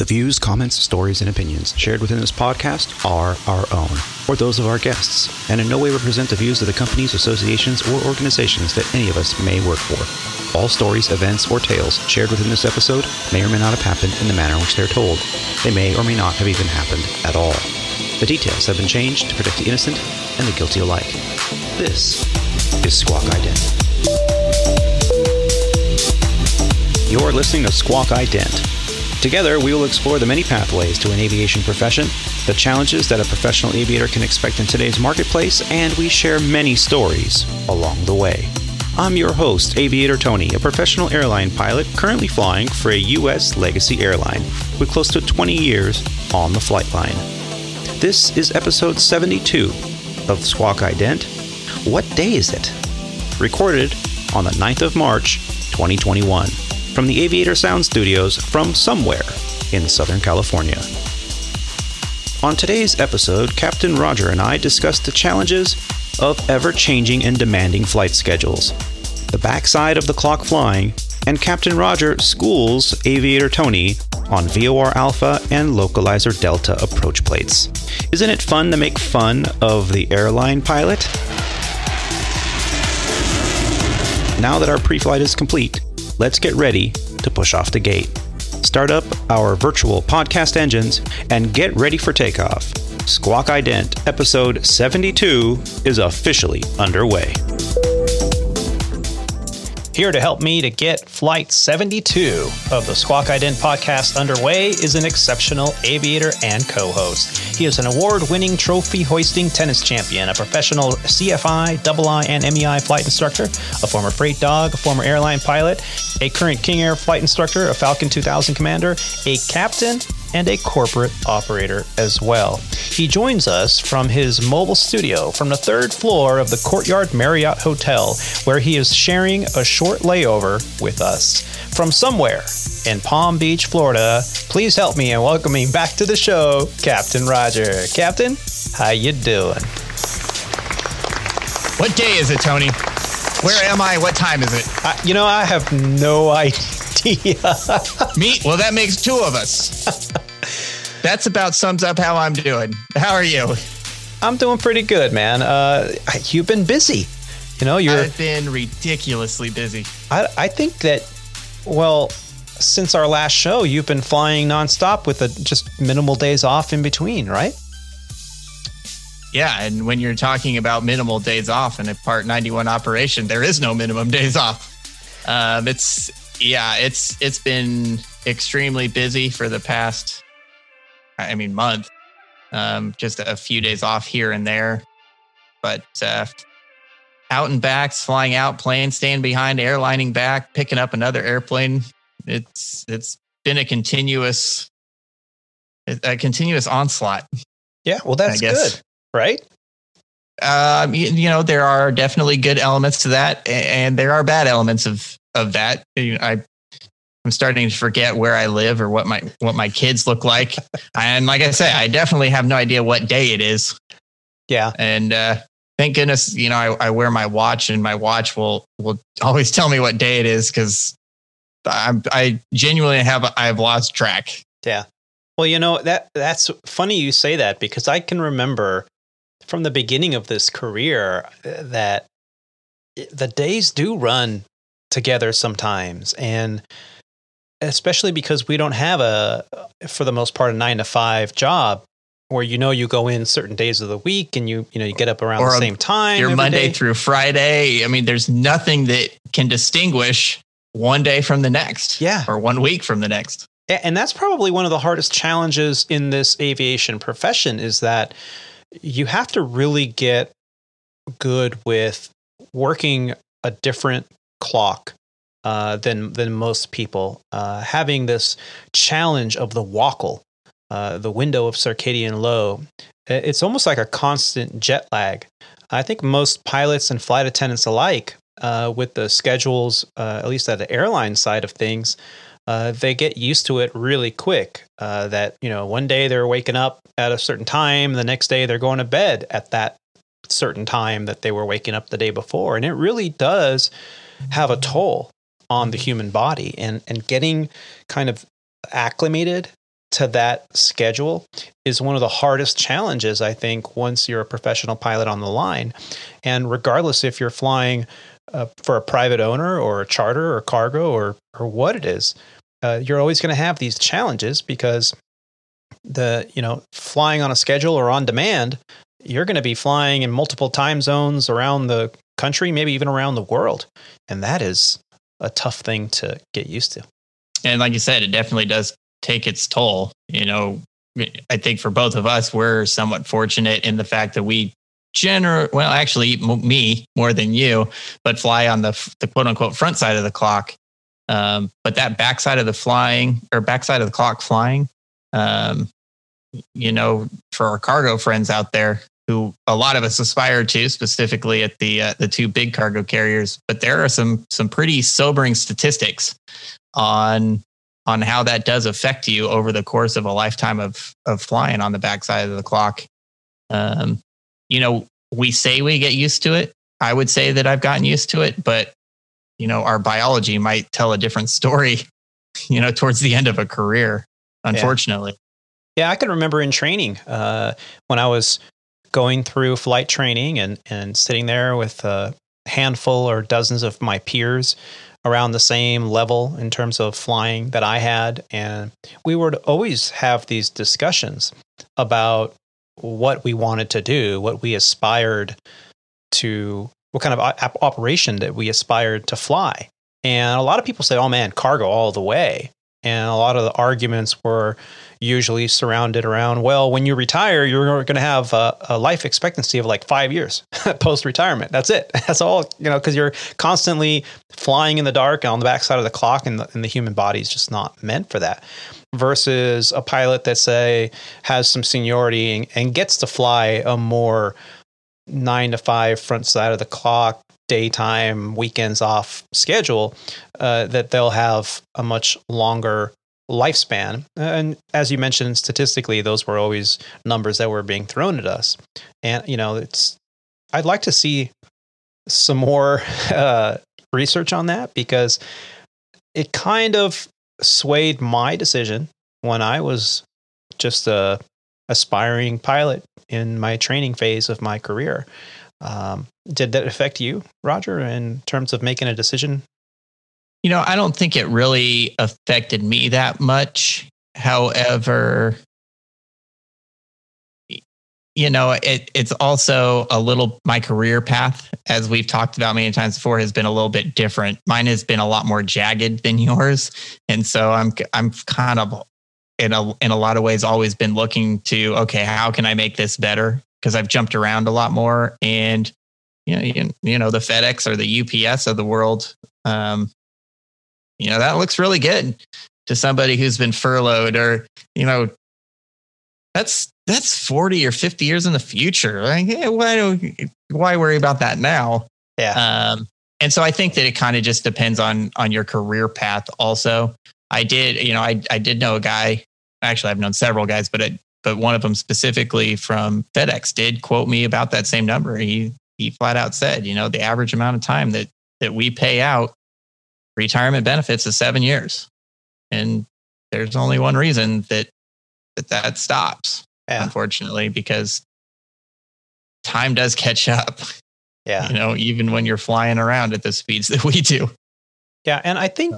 The views, comments, stories, and opinions shared within this podcast are our own, or those of our guests, and in no way represent the views of the companies, associations, or organizations that any of us may work for. All stories, events, or tales shared within this episode may or may not have happened in the manner in which they're told. They may or may not have even happened at all. The details have been changed to protect the innocent and the guilty alike. This is Squawk Ident. You're listening to Squawk Ident. Together, we will explore the many pathways to an aviation profession, the challenges that a professional aviator can expect in today's marketplace, and we share many stories along the way. I'm your host, Aviator Tony, a professional airline pilot currently flying for a U.S. legacy airline with close to 20 years on the flight line. This is episode 72 of Squawk Ident. What day is it? Recorded on the 9th of March, 2021 from the Aviator Sound Studios from somewhere in Southern California. On today's episode, Captain Roger and I discuss the challenges of ever changing and demanding flight schedules, the backside of the clock flying, and Captain Roger schools Aviator Tony on VOR Alpha and Localizer Delta approach plates. Isn't it fun to make fun of the airline pilot? Now that our pre flight is complete, let's get ready to push off the gate. Start up our virtual podcast engines and get ready for takeoff. Squawk Ident episode 72 is officially underway. Here to help me to get flight 72 of the Squawk Ident podcast underway is an exceptional aviator and co host. He is an award winning trophy hoisting tennis champion, a professional CFI, II, and MEI flight instructor, a former freight dog, a former airline pilot, a current King Air flight instructor, a Falcon 2000 commander, a captain, and a corporate operator as well. He joins us from his mobile studio from the third floor of the Courtyard Marriott Hotel, where he is sharing a short layover with us. From somewhere in Palm Beach, Florida, please help me in welcoming back to the show, Captain Roger. Captain, how you doing? What day is it, Tony? Where am I? What time is it? I, you know, I have no idea. Me? Well, that makes two of us. That's about sums up how I'm doing. How are you? I'm doing pretty good, man. Uh, you've been busy. You know, you're. I've been ridiculously busy. I, I think that, well, since our last show, you've been flying nonstop with a, just minimal days off in between, right? Yeah, and when you're talking about minimal days off in a Part 91 operation, there is no minimum days off. Um, it's yeah, it's it's been extremely busy for the past, I mean, month. Um, just a few days off here and there, but uh, out and back, flying out, plane, staying behind, airlining back, picking up another airplane. It's it's been a continuous a continuous onslaught. Yeah, well, that's good, right? Um, you, you, know, there are definitely good elements to that, and there are bad elements of of that. I I'm starting to forget where I live or what my what my kids look like. and like I say, I definitely have no idea what day it is. Yeah. And uh, thank goodness, you know, I, I wear my watch, and my watch will will always tell me what day it is because I'm I genuinely have I've lost track. Yeah. Well, you know that that's funny you say that because I can remember from the beginning of this career uh, that the days do run together sometimes. And especially because we don't have a for the most part a 9 to 5 job where you know you go in certain days of the week and you you know you get up around or the same time you're monday day. through friday. I mean there's nothing that can distinguish one day from the next yeah. or one week from the next. And that's probably one of the hardest challenges in this aviation profession is that you have to really get good with working a different clock uh, than than most people. Uh, having this challenge of the WOCL, uh, the window of circadian low, it's almost like a constant jet lag. I think most pilots and flight attendants alike, uh, with the schedules, uh, at least at the airline side of things, uh, they get used to it really quick. that you know, one day they're waking up at a certain time, the next day they're going to bed at that certain time that they were waking up the day before, and it really does have a toll on the human body and and getting kind of acclimated to that schedule is one of the hardest challenges, I think, once you're a professional pilot on the line. And regardless if you're flying uh, for a private owner or a charter or cargo or, or what it is, uh, you're always going to have these challenges because the, you know, flying on a schedule or on demand, you're going to be flying in multiple time zones around the country, maybe even around the world. And that is a tough thing to get used to. And like you said, it definitely does take its toll. You know, I think for both of us, we're somewhat fortunate in the fact that we general well actually me more than you but fly on the the quote unquote front side of the clock um, but that backside of the flying or backside of the clock flying um, you know for our cargo friends out there who a lot of us aspire to specifically at the uh, the two big cargo carriers but there are some some pretty sobering statistics on on how that does affect you over the course of a lifetime of of flying on the backside of the clock. Um, you know, we say we get used to it. I would say that I've gotten used to it, but you know, our biology might tell a different story. You know, towards the end of a career, unfortunately. Yeah, yeah I can remember in training uh, when I was going through flight training and and sitting there with a handful or dozens of my peers around the same level in terms of flying that I had. And we would always have these discussions about what we wanted to do, what we aspired to, what kind of op- operation that we aspired to fly. And a lot of people say, oh man, cargo all the way. And a lot of the arguments were usually surrounded around, well, when you retire, you're going to have a, a, life expectancy of like five years post retirement. That's it. That's all, you know, because you're constantly flying in the dark on the backside of the clock, and the, and the human body is just not meant for that. Versus a pilot that, say, has some seniority and, and gets to fly a more nine to five front side of the clock daytime weekends off schedule uh, that they'll have a much longer lifespan. And as you mentioned, statistically, those were always numbers that were being thrown at us. And, you know, it's, I'd like to see some more uh, research on that because it kind of swayed my decision when I was just a aspiring pilot in my training phase of my career. Um, did that affect you, Roger, in terms of making a decision you know, I don't think it really affected me that much. However, you know, it, it's also a little my career path, as we've talked about many times before, has been a little bit different. Mine has been a lot more jagged than yours, and so I'm I'm kind of in a in a lot of ways always been looking to okay, how can I make this better? Because I've jumped around a lot more, and you know, you, you know, the FedEx or the UPS of the world um, you know, that looks really good to somebody who's been furloughed or, you know, that's that's 40 or 50 years in the future. Like, yeah, why why worry about that now? Yeah. Um, and so I think that it kind of just depends on on your career path also. I did, you know, I I did know a guy, actually I've known several guys, but it, but one of them specifically from FedEx did quote me about that same number. He he flat out said, you know, the average amount of time that that we pay out retirement benefits is seven years. And there's only one reason that that, that stops, yeah. unfortunately, because time does catch up. Yeah. You know, even when you're flying around at the speeds that we do. Yeah. And I think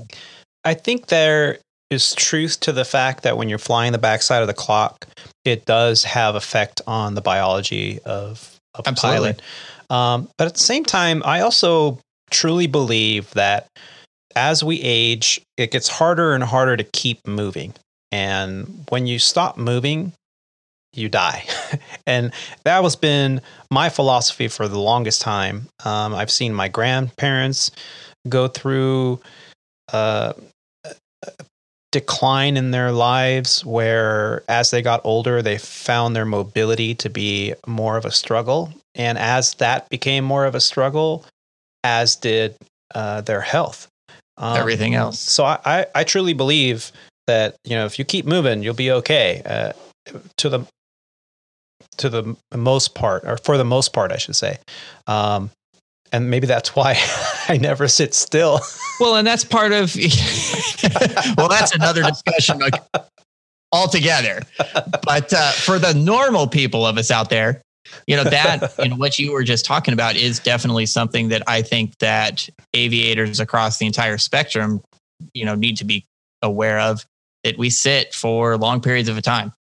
I think there is truth to the fact that when you're flying the backside of the clock, it does have effect on the biology of, of a pilot. Um, but at the same time, I also truly believe that as we age, it gets harder and harder to keep moving. And when you stop moving, you die. and that has been my philosophy for the longest time. Um, I've seen my grandparents go through uh, decline in their lives where, as they got older, they found their mobility to be more of a struggle. And as that became more of a struggle, as did uh, their health. Um, everything else. So I, I, I, truly believe that you know if you keep moving, you'll be okay. Uh, to the to the most part, or for the most part, I should say. Um, and maybe that's why I never sit still. well, and that's part of. well, that's another discussion. Like, altogether. but uh, for the normal people of us out there, you know that you know what you were just talking about is definitely something that I think that aviators across the entire spectrum, you know, need to be aware of. That we sit for long periods of a time.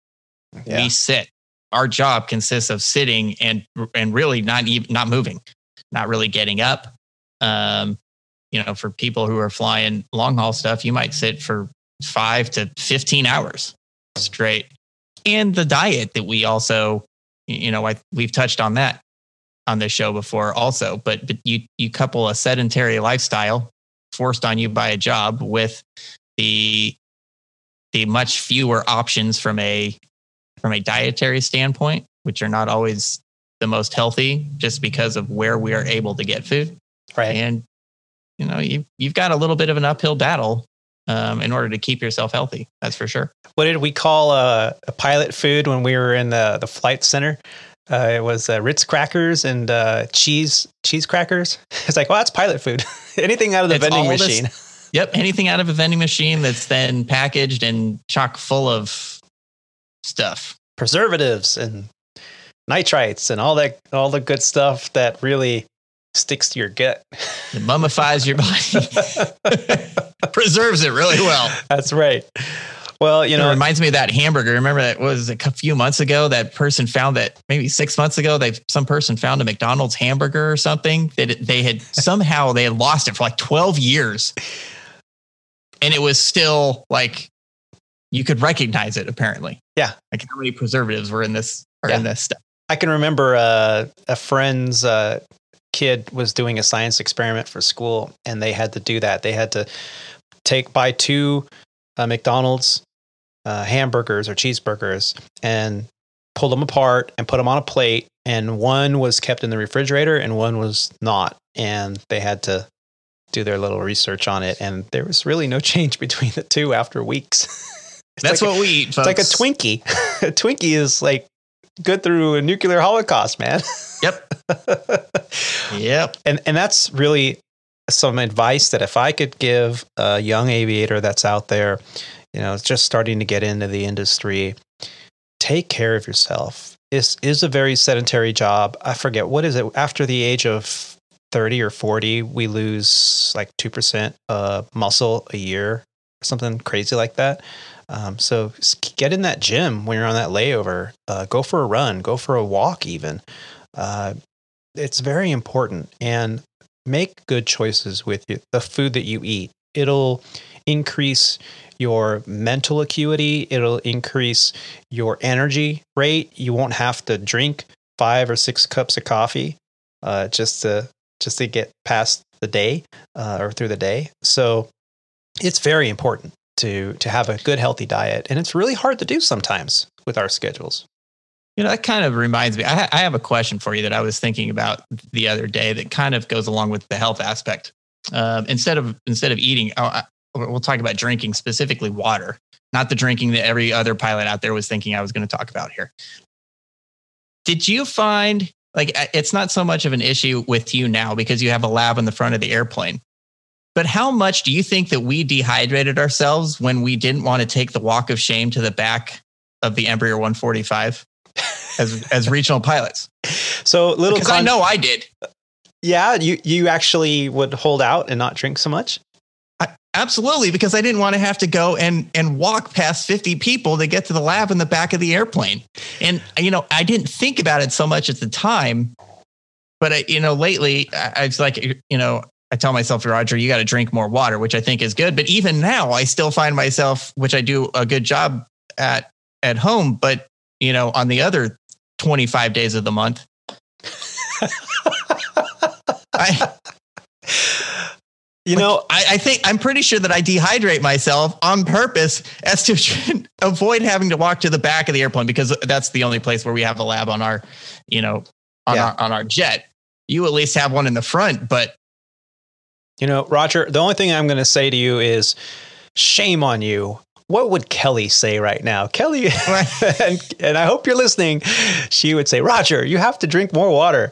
Yeah. We sit. Our job consists of sitting and and really not even not moving, not really getting up. Um, you know, for people who are flying long haul stuff, you might sit for five to fifteen hours straight. And the diet that we also you know, I, we've touched on that on this show before also, but, but you, you couple a sedentary lifestyle forced on you by a job with the, the much fewer options from a, from a dietary standpoint, which are not always the most healthy just because of where we are able to get food. Right. And, you know, you, you've got a little bit of an uphill battle um, in order to keep yourself healthy. That's for sure. What did we call uh, a pilot food when we were in the the flight center? Uh, it was uh, Ritz crackers and uh, cheese cheese crackers. It's like, well, that's pilot food. anything out of the it's vending machine. This, yep, anything out of a vending machine that's then packaged and chock full of stuff, preservatives and nitrites and all that all the good stuff that really sticks to your gut. It mummifies your body, preserves it really well. That's right. Well, you know, it reminds me of that hamburger. Remember that was a few months ago. That person found that maybe six months ago. They some person found a McDonald's hamburger or something that they had somehow they had lost it for like twelve years, and it was still like you could recognize it. Apparently, yeah. Like how many preservatives were in this or yeah. in this stuff. I can remember uh, a friend's uh, kid was doing a science experiment for school and they had to do that. They had to take by two uh, McDonald's uh, hamburgers or cheeseburgers and pull them apart and put them on a plate. And one was kept in the refrigerator and one was not. And they had to do their little research on it. And there was really no change between the two after weeks. That's like what a, we eat. Folks. It's like a Twinkie. a Twinkie is like good through a nuclear holocaust, man. Yep. yep. And and that's really some advice that if I could give a young aviator that's out there, you know, just starting to get into the industry, take care of yourself. This is a very sedentary job. I forget what is it after the age of 30 or 40, we lose like 2% uh, muscle a year or something crazy like that. Um, so get in that gym when you're on that layover. Uh, go for a run, go for a walk, even. Uh, it's very important and make good choices with you, the food that you eat. It'll increase your mental acuity, it'll increase your energy rate. You won't have to drink five or six cups of coffee uh, just to just to get past the day uh, or through the day. So it's very important to to have a good healthy diet, and it's really hard to do sometimes with our schedules. You know, that kind of reminds me. I, ha- I, have a question for you that I was thinking about the other day that kind of goes along with the health aspect. Uh, instead of instead of eating, oh, I, we'll talk about drinking specifically water, not the drinking that every other pilot out there was thinking I was going to talk about here. Did you find like it's not so much of an issue with you now because you have a lav in the front of the airplane? But how much do you think that we dehydrated ourselves when we didn't want to take the walk of shame to the back of the Embraer 145? as as regional pilots. So little because con- I know I did. Yeah, you you actually would hold out and not drink so much. I, absolutely, because I didn't want to have to go and and walk past fifty people to get to the lav in the back of the airplane. And you know, I didn't think about it so much at the time, but I, you know, lately I, I was like, you know, I tell myself, Roger, you got to drink more water, which I think is good. But even now, I still find myself, which I do a good job at at home, but you know, on the other 25 days of the month. I, you know, I, I, think I'm pretty sure that I dehydrate myself on purpose as to avoid having to walk to the back of the airplane because that's the only place where we have a lav on our, you know, on yeah. our on our jet. You at least have one in the front, but you know, Roger, the only thing I'm going to say to you is shame on you what would Kelly say right now? Kelly, and, and, I hope you're listening. She would say, Roger, you have to drink more water.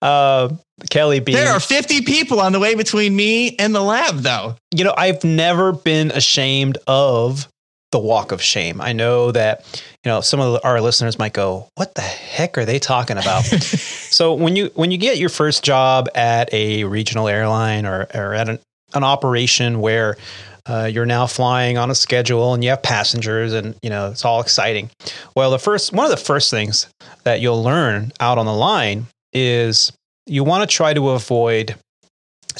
Uh, Kelly being. There are 50 people on the way between me and the lav, though. You know, I've never been ashamed of the walk of shame. I know that you know some of our listeners might go, "What the heck are they talking about?" so when you when you get your first job at a regional airline or or at an, an operation where uh, you're now flying on a schedule and you have passengers and you know it's all exciting. Well, the first one of the first things that you'll learn out on the line is you want to try to avoid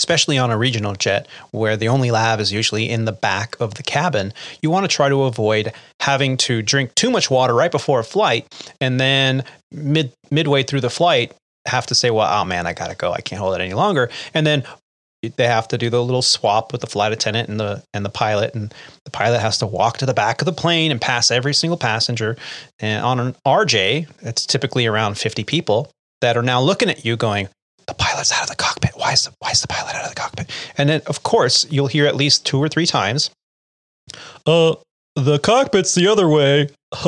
especially on a regional jet where the only lav is usually in the back of the cabin, you want to try to avoid having to drink too much water right before a flight and then mid midway through the flight have to say, "Well, oh man, I got to go. I can't hold it any longer." And then they have to do the little swap with the flight attendant and the and the pilot and the pilot has to walk to the back of the plane and pass every single passenger and on an RJ it's typically around 50 people that are now looking at you going the pilot's out of the cockpit. Why is the, why is the pilot out of the cockpit? And then, of course, you'll hear at least two or three times, uh, the cockpit's the other way.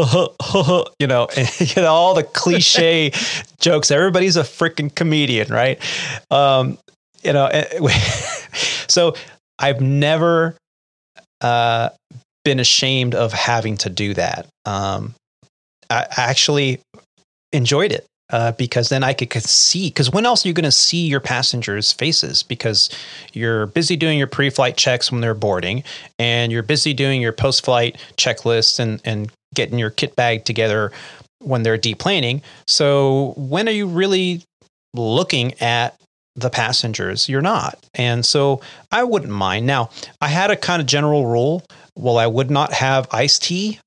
you know, you know, all the cliche jokes. Everybody's a freaking comedian, right? Um, you know, so I've never uh, been ashamed of having to do that. Um, I actually enjoyed it uh, because then I could, see. Because when else are you going to see your passengers' faces? Because you're busy doing your pre-flight checks when they're boarding, and you're busy doing your post-flight checklists and and getting your kit bag together when they're deplaning. So when are you really looking at the passengers? You're not, and so I wouldn't mind. Now I had a kind of general rule. Well, I would not have iced tea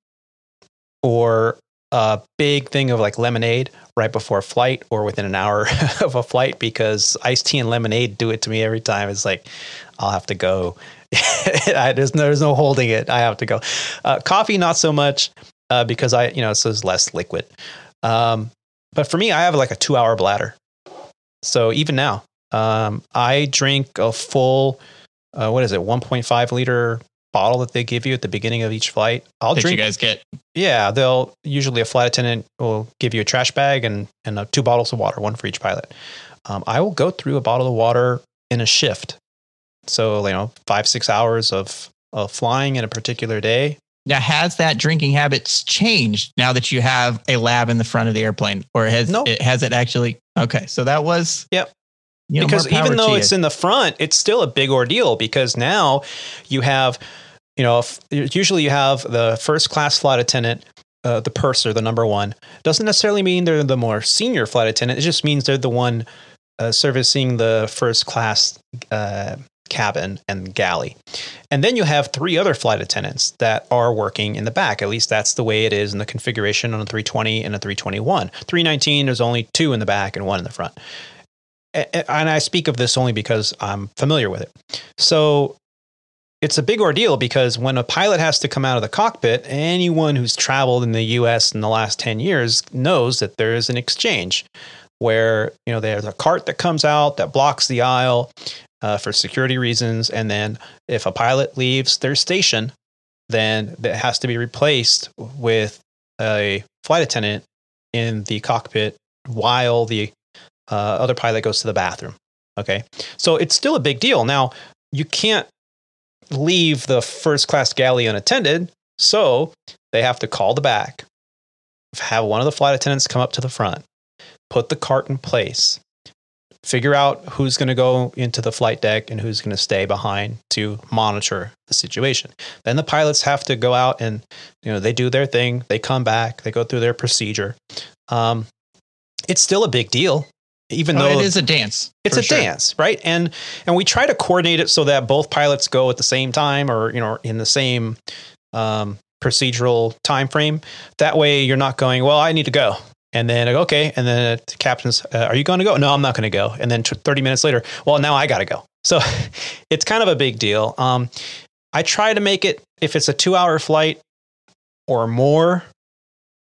or a big thing of like lemonade right before a flight or within an hour of a flight because iced tea and lemonade do it to me every time. It's like I'll have to go. there's, no, there's no holding it. I have to go. Uh, coffee, not so much uh, because I, you know, so it's less liquid. Um, but for me, I have like a two hour bladder. So even now, um, I drink a full, uh, what is it, 1.5 liter bottle that they give you at the beginning of each flight. I'll that drink. You guys get? Yeah, they'll usually a flight attendant will give you a trash bag and and uh, two bottles of water, one for each pilot. Um, I will go through a bottle of water in a shift, so you know five six hours of of flying in a particular day. Now, has that drinking habits changed now that you have a lab in the front of the airplane, or has nope. it has it actually? Okay, so that was yep. You know, because even though it's in the front, it's still a big ordeal because now you have you know, if, usually you have the first class flight attendant, uh, the purser, the number one. Doesn't necessarily mean they're the more senior flight attendant. It just means they're the one uh, servicing the first class uh, cabin and galley. And then you have three other flight attendants that are working in the back. At least that's the way it is in the configuration on a 320 and a 321. 319, there's only two in the back and one in the front. And I speak of this only because I'm familiar with it. So it's a big ordeal because when a pilot has to come out of the cockpit, anyone who's traveled in the US in the last 10 years knows that there is an exchange where, you know, there's a cart that comes out that blocks the aisle uh, for security reasons. And then if a pilot leaves their station, then that has to be replaced with a flight attendant in the cockpit while the uh, other pilot goes to the bathroom. Okay. So it's still a big deal. Now, you can't leave the first class galley unattended. So they have to call the back, have one of the flight attendants come up to the front, put the cart in place, figure out who's going to go into the flight deck and who's going to stay behind to monitor the situation. Then the pilots have to go out and, you know, they do their thing, they come back, they go through their procedure. Um, it's still a big deal even oh, though it is a dance it's a sure. dance right? And and we try to coordinate it so that both pilots go at the same time or you know in the same um, procedural time frame that way you're not going well i need to go. And then okay. And then the captain's uh, are you going to go? No i'm not going to go. And then 30 minutes later well now i got to go. So it's kind of a big deal. Um, i try to make it if it's a two hour flight or more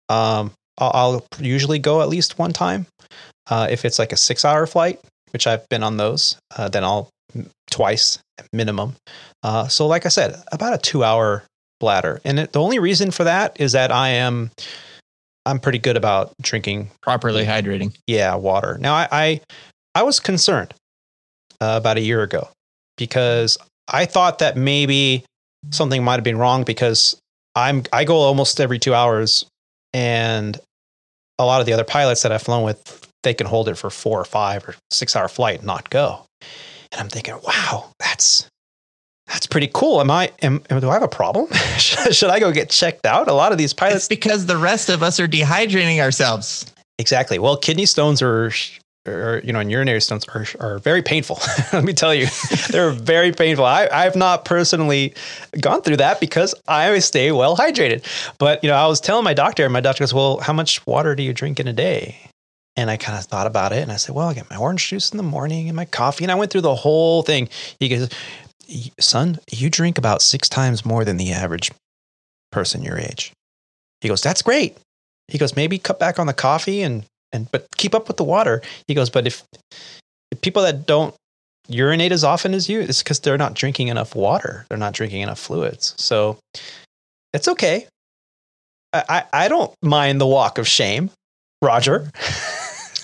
um, I'll, I'll usually go at least one time uh, if it's like a six hour flight, which I've been on those, uh, then I'll twice minimum. Uh, so, like I said, about a two hour bladder. And it, the only reason for that is that I am. I'm pretty good about drinking properly hydrating. Yeah, water. Now I I, I was concerned uh, about a year ago because I thought that maybe something might have been wrong because I'm I go almost every two hours, and a lot of the other pilots that I've flown with, they can hold it for four or five or six hour flight and not go. And I'm thinking, wow, that's that's pretty cool. Am I am, do I have a problem? should, I go get checked out? A lot of these pilots it's because the rest of us are dehydrating ourselves. Exactly. Well, kidney stones are or you know, and urinary stones are, are very painful. Let me tell you, they're very painful. I, I've not personally gone through that because I always stay well hydrated. But you know, I was telling my doctor, and my doctor goes, "Well, how much water do you drink in a day?" And I kind of thought about it, and I said, "Well, I get my orange juice in the morning and my coffee." And I went through the whole thing. He goes, "Son, you drink about six times more than the average person your age." He goes, "That's great." He goes, "Maybe cut back on the coffee and and but keep up with the water. He goes, but if, if people that don't urinate as often as you, it's because they're not drinking enough water. They're not drinking enough fluids. So it's okay. I, I, I don't mind the walk of shame, Roger.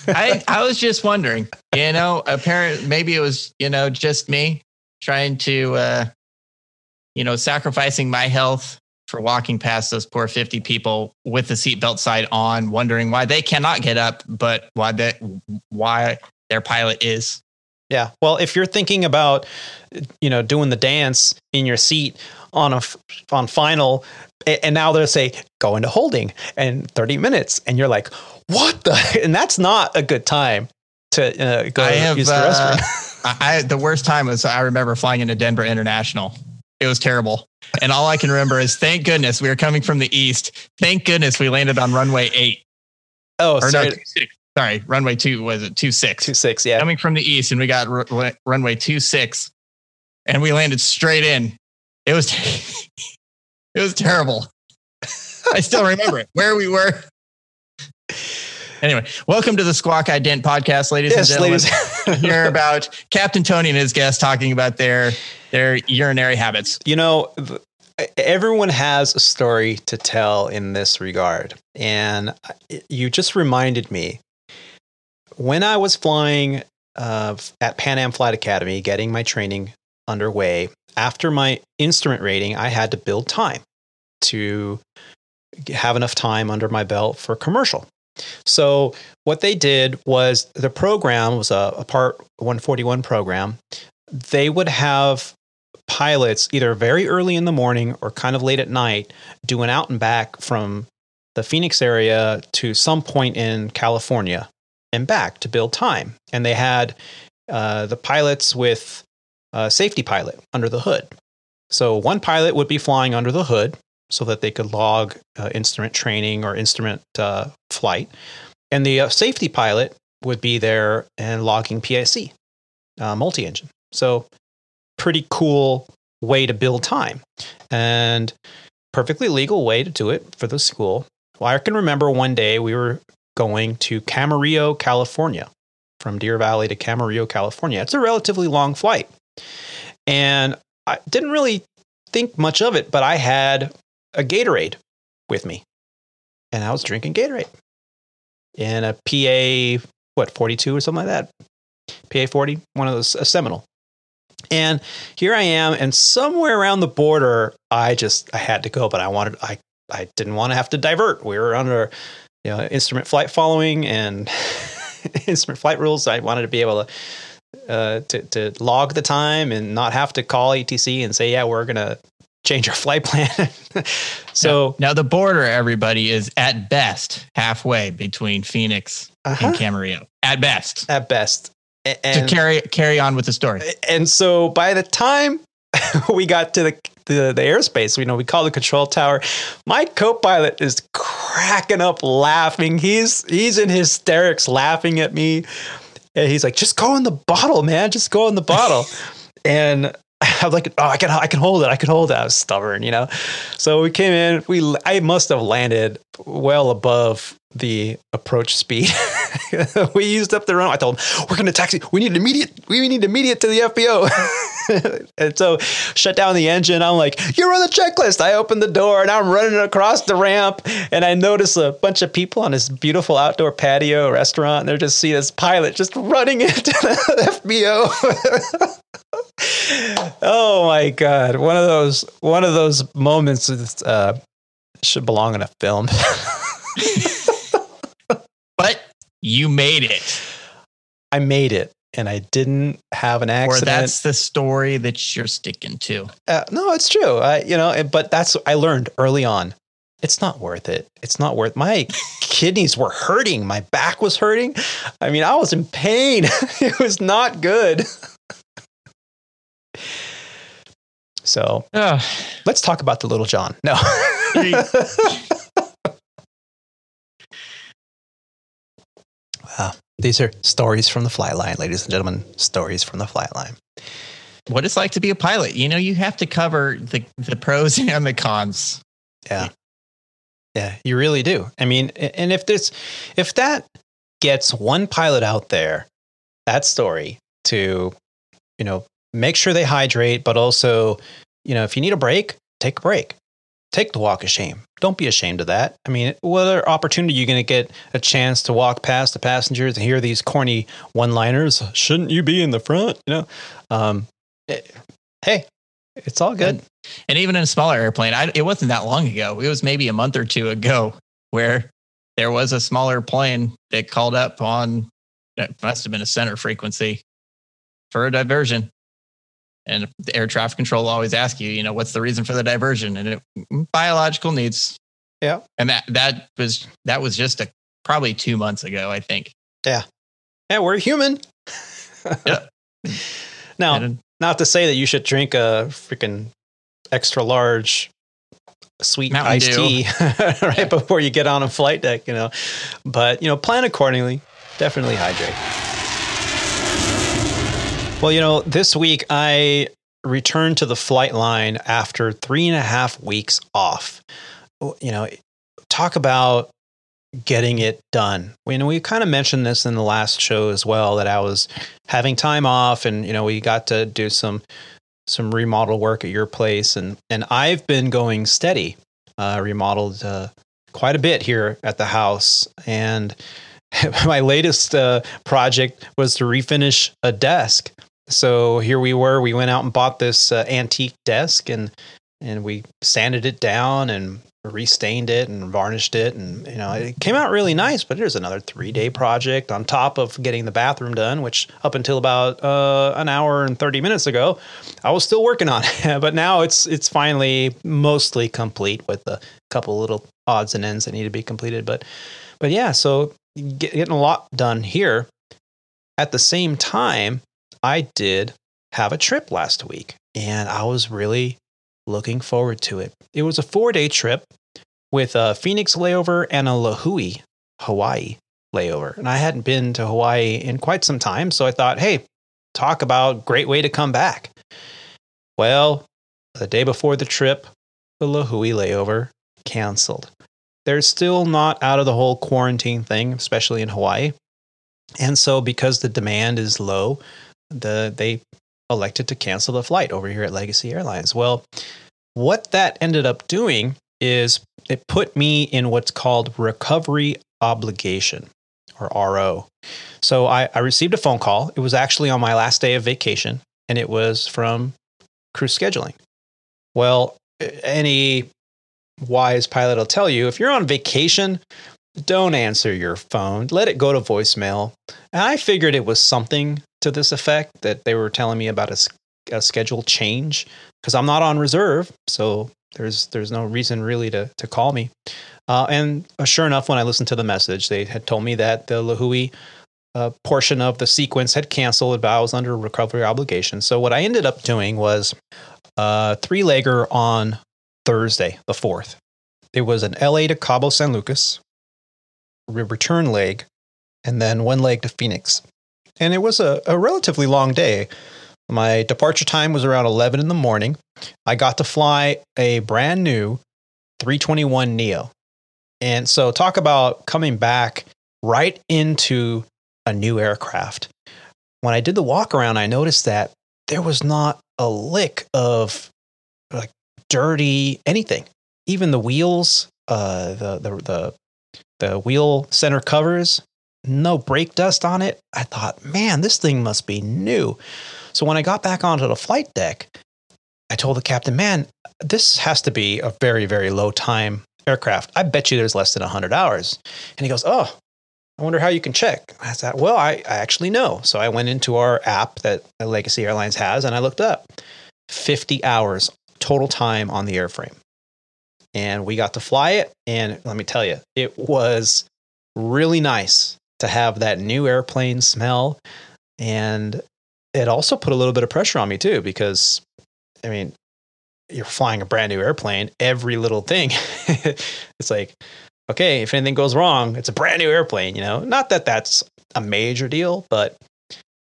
I, I was just wondering, you know, apparently maybe it was, you know, just me trying to, uh, you know, sacrificing my health for walking past those poor 50 people with the seatbelt side on, wondering why they cannot get up, but why that why their pilot is. Yeah. Well, if you're thinking about, you know, doing the dance in your seat on a on final, and now they'll say go into holding and 30 minutes, and you're like, what the? And that's not a good time to uh, go I have, use the restroom. Uh, I, the worst time was I remember flying into Denver International it was terrible. And all I can remember is thank goodness we were coming from the east. Thank goodness we landed on runway eight. Oh, or sorry. No. Sorry, runway two was it two six? Yeah. Coming from the east, and we got r- runway two six, and we landed straight in. It was it was terrible. I still remember it. Where we were. Anyway, welcome to the Squawk Ident podcast, ladies yes, and gentlemen. Ladies. Hear about Captain Tony and his guests talking about their their urinary habits. You know, everyone has a story to tell in this regard, and you just reminded me when I was flying uh, at Pan Am Flight Academy, getting my training underway. After my instrument rating, I had to build time to have enough time under my belt for commercial. So what they did was the program was a, a Part 141 program. They would have pilots either very early in the morning or kind of late at night do an out and back from the Phoenix area to some point in California and back to build time. And they had uh, the pilots with a safety pilot under the hood. So one pilot would be flying under the hood so that they could log uh, instrument training or instrument uh, flight. And the uh, safety pilot would be there and logging PIC, uh, multi engine. So, pretty cool way to build time and perfectly legal way to do it for the school. Well, I can remember one day we were going to Camarillo, California, from Deer Valley to Camarillo, California. It's a relatively long flight. And I didn't really think much of it, but I had a Gatorade with me. And I was drinking Gatorade in a PA, what, 42 or something like that. PA 40, one of those, a Seminole. And here I am, and somewhere around the border, I just, I had to go, but I wanted, I, I didn't want to have to divert. We were under, you know, instrument flight following and instrument flight rules. I wanted to be able to, uh, to, to log the time and not have to call ATC and say, yeah, we're going to change our flight plan. so now, now, the border, everybody, is at best halfway between Phoenix uh-huh. and Camarillo. At best. At best. And, to carry carry on with the story. And so by the time we got to the, the, the airspace, you know, we call the control tower. My co-pilot is cracking up laughing. He's he's in hysterics laughing at me. And he's like, just go in the bottle, man. Just go in the bottle. and I was like, oh, I can, I can hold it. I can hold it. I was stubborn, you know? So we came in, we, I must have landed well above the approach speed. we used up the runway. I told him, we're going to taxi. We need immediate, we need immediate to the FBO. and so shut down the engine. I'm like, you're on the checklist. I opened the door and I'm running across the ramp. And I notice a bunch of people on this beautiful outdoor patio restaurant. And they're just see this pilot just running into the FBO oh my god one of those one of those moments is uh, should belong in a film. but you made it. I made it and I didn't have an accident. Or that's the story that you're sticking to. Uh, no, it's true. I, you know, but that's I learned early on. It's not worth it. It's not worth. My kidneys were hurting. My back was hurting. I mean, I was in pain. it was not good. So, uh, let's talk about the little John. No. wow. These are stories from the flight line, ladies and gentlemen. Stories from the flight line. What it's like to be a pilot. You know, you have to cover the, the pros and the cons. Yeah. Yeah, you really do. I mean, and if this, if that gets one pilot out there, that story to, you know, make sure they hydrate, but also, you know, if you need a break, take a break take the walk of shame. Don't be ashamed of that. I mean, what other opportunity are you going to get a chance to walk past the passengers and hear these corny one-liners? Shouldn't you be in the front? You know, um, it, hey, it's all good. And, and, even in a smaller airplane, I, it wasn't that long ago. It was maybe a month or two ago where there was a smaller plane that called up on that must have been a center frequency for a diversion and the air traffic control will always ask you, you know, what's the reason for the diversion? And it, mm, biological needs. Yeah. And that that was that was just a probably two months ago, I think. Yeah. Yeah, we're human. yeah. now, not to say that you should drink a freaking extra large sweet Mountain iced Dew. tea right yeah. before you get on a flight deck, you know. But, you know, plan accordingly. Definitely hydrate. Well, you know, this week I returned to the flight line after three and a half weeks off. You know, talk about getting it done. We, know, we kind of mentioned this in the last show as well that I was having time off and, you know, we got to do some some remodel work at your place and and I've been going steady. Uh, remodeled uh, quite a bit here at the house and my latest uh, project was to refinish a desk so here we were. We went out and bought this uh, antique desk, and and we sanded it down and restained it and varnished it, and you know it came out really nice. But there's another three day project on top of getting the bathroom done, which up until about uh, an hour and thirty minutes ago, I was still working on. It. but now it's it's finally mostly complete with a couple little odds and ends that need to be completed. But but yeah, so getting a lot done here. At the same time, I did have a trip last week and I was really looking forward to it. It was a four day trip with a Phoenix layover and a Lihue, Hawaii layover. And I hadn't been to Hawaii in quite some time. So I thought, hey, talk about great way to come back. Well, the day before the trip, the Lihue layover canceled. They're still not out of the whole quarantine thing, especially in Hawaii. And so, because the demand is low, the they elected to cancel the flight over here at Legacy Airlines. Well, what that ended up doing is it put me in what's called recovery obligation or RO. So I, I received a phone call. It was actually on my last day of vacation and it was from crew scheduling. Well, any wise pilot will tell you if you're on vacation, don't answer your phone. Let it go to voicemail. And I figured it was something to this effect that they were telling me about a, a schedule change because I'm not on reserve, so there's there's no reason really to to call me. Uh, and uh, sure enough, when I listened to the message, they had told me that the Lihue uh, portion of the sequence had canceled, but I was under recovery obligation. So what I ended up doing was a uh, three legger on Thursday, the fourth. It was an LA to Cabo San Lucas, return leg, and then one leg to Phoenix and it was a, a relatively long day. My departure time was around 11 in the morning. I got to fly a brand new 321 Neo. And so, talk about coming back right into a new aircraft. When I did the walk around, I noticed that there was not a lick of like dirty anything. Even the wheels, uh, the, the, the, the wheel center covers, no brake dust on it. I thought, man, this thing must be new. So when I got back onto the flight deck, I told the captain, man, this has to be a very, very low time aircraft. I bet you there's less than 100 hours. And he goes, Oh, I wonder how you can check. I said, Well, I, I actually know. So I went into our app that Legacy Airlines has and I looked up 50 hours total time on the airframe. And we got to fly it. And let me tell you, it was really nice to have that new airplane smell. And it also put a little bit of pressure on me too, because I mean, you're flying a brand new airplane, every little thing, it's like, okay, if anything goes wrong, it's a brand new airplane, you know? Not that that's a major deal, but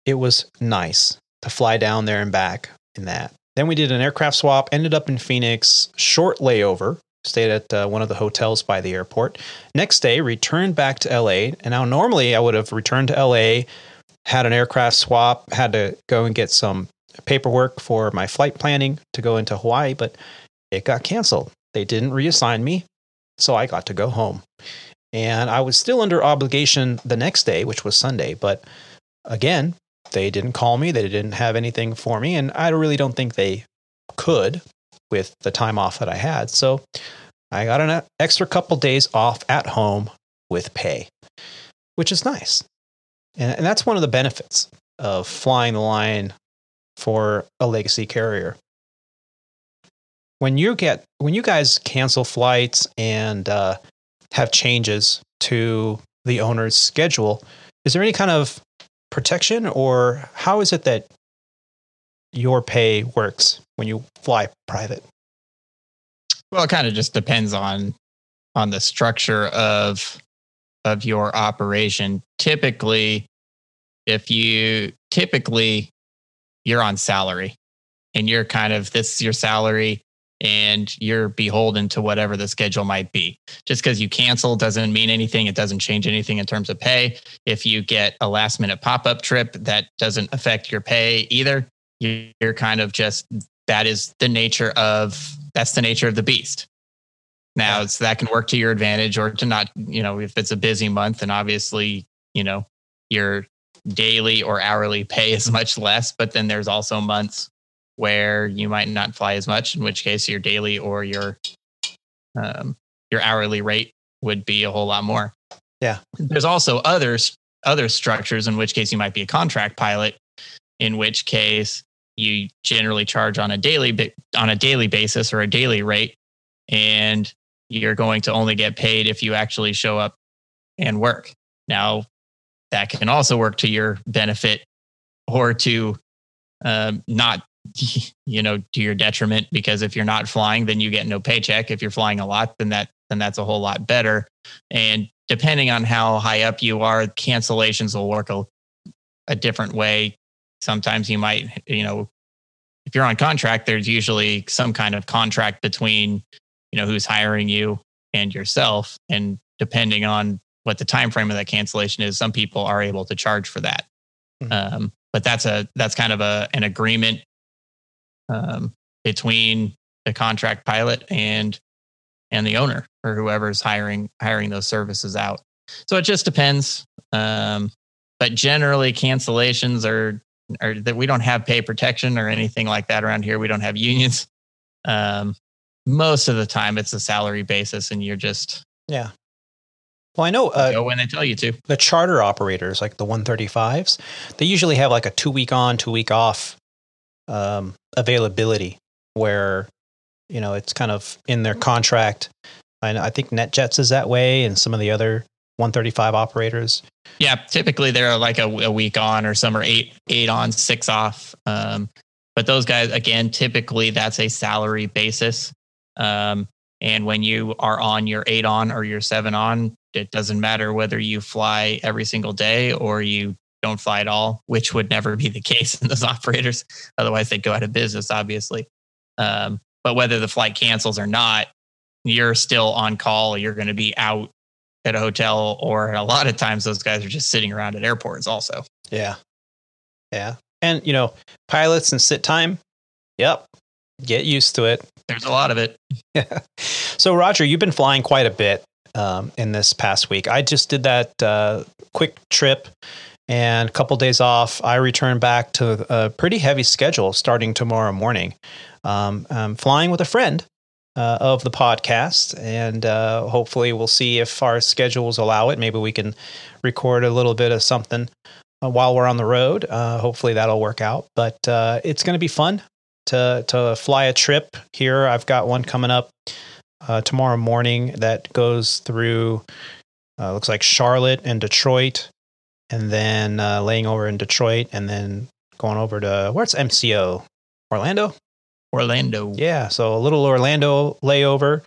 it was nice to fly down there and back in that. Then we did an aircraft swap, ended up in Phoenix, short layover, stayed at uh, one of the hotels by the airport. Next day, returned back to LA. And now, normally, I would have returned to LA, had an aircraft swap, had to go and get some paperwork for my flight planning to go into Hawaii, but it got canceled. They didn't reassign me, so I got to go home. And I was still under obligation the next day, which was Sunday, but again, they didn't call me. They didn't have anything for me, and I really don't think they could with the time off that I had. So I got an extra couple days off at home with pay, which is nice. And, and that's one of the benefits of flying the line for a legacy carrier. When you get when you guys cancel flights and uh, have changes to the owner's schedule, is there any kind of protection, or how is it that your pay works when you fly private? Well, it kind of just depends on on the structure of of your operation. Typically, if you typically you're on salary and you're kind of this is your salary and you're beholden to whatever the schedule might be. Just because you cancel doesn't mean anything. It doesn't change anything in terms of pay. If you get a last minute pop up trip, that doesn't affect your pay either. You're kind of just that is the nature of that's the nature of the beast. Now, yeah. so that can work to your advantage or to not, you know, if it's a busy month and obviously, you know, your daily or hourly pay is much less, but then there's also months where you might not fly as much, in which case your daily or your um, your hourly rate would be a whole lot more. Yeah. There's also others other structures in which case you might be a contract pilot, in which case you generally charge on a daily on a daily basis or a daily rate, and you're going to only get paid if you actually show up and work. Now, that can also work to your benefit or to um, not you know to your detriment because if you're not flying then you get no paycheck. If you're flying a lot then that then that's a whole lot better. And depending on how high up you are cancellations will work a, a different way sometimes you might you know if you're on contract there's usually some kind of contract between you know who's hiring you and yourself and depending on what the time frame of that cancellation is some people are able to charge for that mm-hmm. um, but that's a that's kind of a an agreement um, between the contract pilot and and the owner or whoever's hiring hiring those services out. So it just depends. Um, but generally, cancellations are are that we don't have pay protection or anything like that around here. We don't have unions. Um, most of the time, it's a salary basis, and you're just yeah. Well, I know uh, go when they tell you to. The charter operators, like the 135s, they usually have like a two week on, two week off um, availability where you know it's kind of in their contract. I, I think NetJets is that way, and some of the other 135 operators. Yeah, typically they're like a, a week on, or some are eight eight on, six off. Um, but those guys, again, typically that's a salary basis. Um, and when you are on your eight on or your seven on, it doesn't matter whether you fly every single day or you don't fly at all, which would never be the case in those operators. Otherwise, they'd go out of business, obviously. Um, but whether the flight cancels or not, you're still on call. You're going to be out at a hotel, or a lot of times those guys are just sitting around at airports also. Yeah. Yeah. And, you know, pilots and sit time. Yep. Get used to it. There's a lot of it. Yeah. So, Roger, you've been flying quite a bit um, in this past week. I just did that uh, quick trip and a couple days off. I return back to a pretty heavy schedule starting tomorrow morning. Um, I'm flying with a friend, uh, of the podcast, and uh, hopefully we'll see if our schedules allow it. Maybe we can record a little bit of something uh, while we're on the road. Uh, hopefully that'll work out. But uh, it's going to be fun to to fly a trip here. I've got one coming up uh, tomorrow morning that goes through. looks like Charlotte and Detroit, and then laying over in Detroit, and then going over to where's MCO? Orlando. Orlando. Yeah, so a little Orlando layover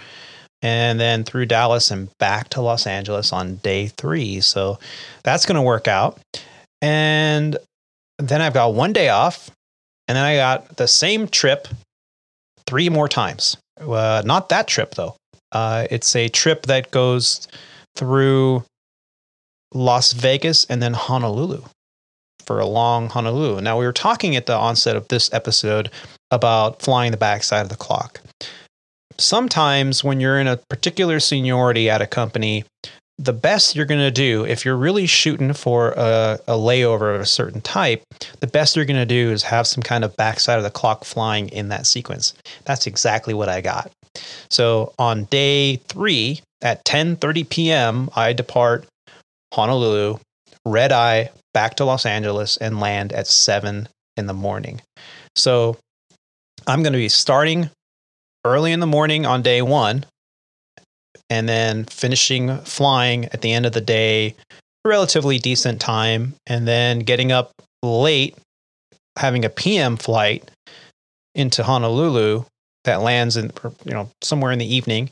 and then through Dallas and back to Los Angeles on day three. So that's going to work out. And then I've got one day off, and then I got the same trip three more times. Uh, not that trip, though. Uh, it's a trip that goes through Las Vegas and then Honolulu for a long Honolulu. Now, we were talking at the onset of this episode about flying the backside of the clock. Sometimes, when you're in a particular seniority at a company, the best you're going to do, if you're really shooting for a, a, layover of a certain type, the best you're going to do is have some kind of backside of the clock flying in that sequence. That's exactly what I got. So on day three at 10:30 p.m., I depart Honolulu, red eye back to Los Angeles, and land at seven in the morning. So I'm going to be starting early in the morning on day one and then finishing flying at the end of the day, relatively decent time, and then getting up late, having a PM flight into Honolulu that lands in you know somewhere in the evening,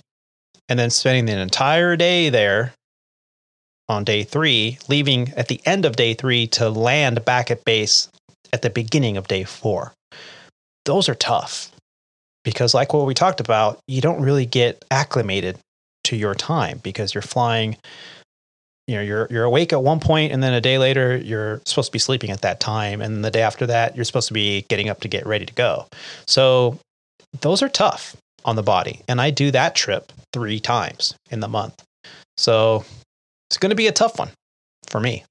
and then spending the entire day there on day three, leaving at the end of day three to land back at base at the beginning of day four those are tough because, like what we talked about, you don't really get acclimated to your time because you're flying. You know, you're you're awake at one point, and then a day later, you're supposed to be sleeping at that time, and the day after that, you're supposed to be getting up to get ready to go. So, those are tough on the body, and I do that trip three times in the month. So, it's going to be a tough one for me.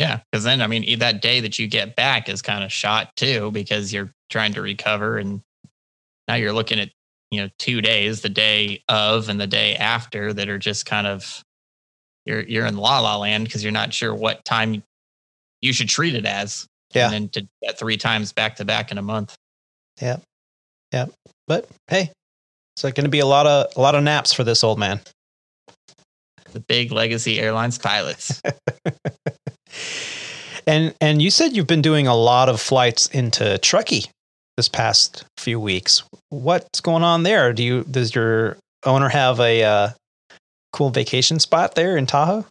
Yeah, because then I mean that day that you get back is kind of shot too because you're trying to recover, and now you're looking at you know two days, the day of and the day after that are just kind of you're you're in la la land because you're not sure what time you should treat it as. Yeah, and then to get three times back to back in a month. Yeah, yeah, but hey, it's going to be a lot of a lot of naps for this old man. The big legacy airlines pilots. And and you said you've been doing a lot of flights into Truckee this past few weeks. What's going on there? Do you does your owner have a uh, cool vacation spot there in Tahoe?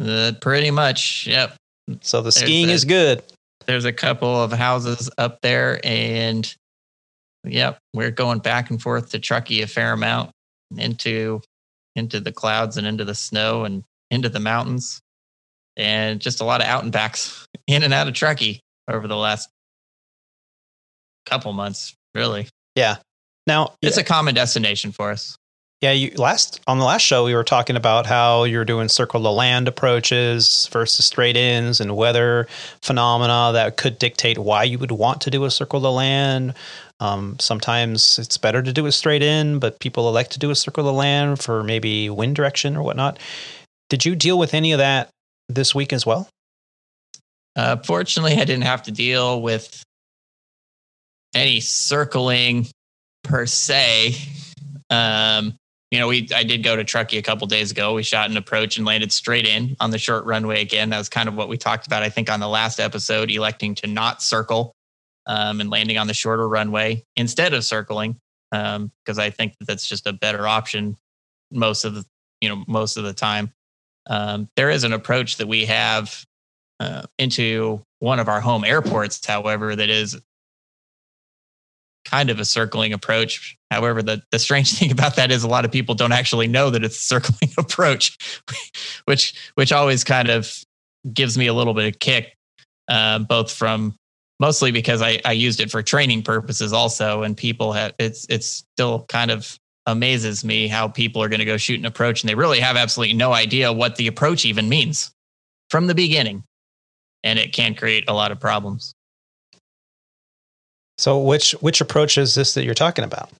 Uh, pretty much, yep. So the skiing a, is good. There's a couple of houses up there, and yep, we're going back and forth to Truckee a fair amount into into the clouds and into the snow and into the mountains and just a lot of out and backs in and out of Truckee over the last couple months, really. Yeah. Now it's yeah. a common destination for us. Yeah, you last on the last show we were talking about how you're doing circle the land approaches versus straight ins and weather phenomena that could dictate why you would want to do a circle the land. Um, sometimes it's better to do a straight in, but people elect to do a circle the land for maybe wind direction or whatnot. Did you deal with any of that this week as well? Uh, fortunately, I didn't have to deal with any circling per se. Um, you know, we I did go to Truckee a couple days ago. We shot an approach and landed straight in on the short runway again. That was kind of what we talked about, I think, on the last episode, electing to not circle um, and landing on the shorter runway instead of circling, because um, I think that that's just a better option most of the you know most of the time. Um, there is an approach that we have uh, into one of our home airports, however, that is kind of a circling approach. However, the, the strange thing about that is a lot of people don't actually know that it's a circling approach, which which always kind of gives me a little bit of kick, uh, both from mostly because I, I used it for training purposes also, and people have it's it's still kind of amazes me how people are going to go shoot an approach and they really have absolutely no idea what the approach even means from the beginning. And it can create a lot of problems. So which which approach is this that you're talking about?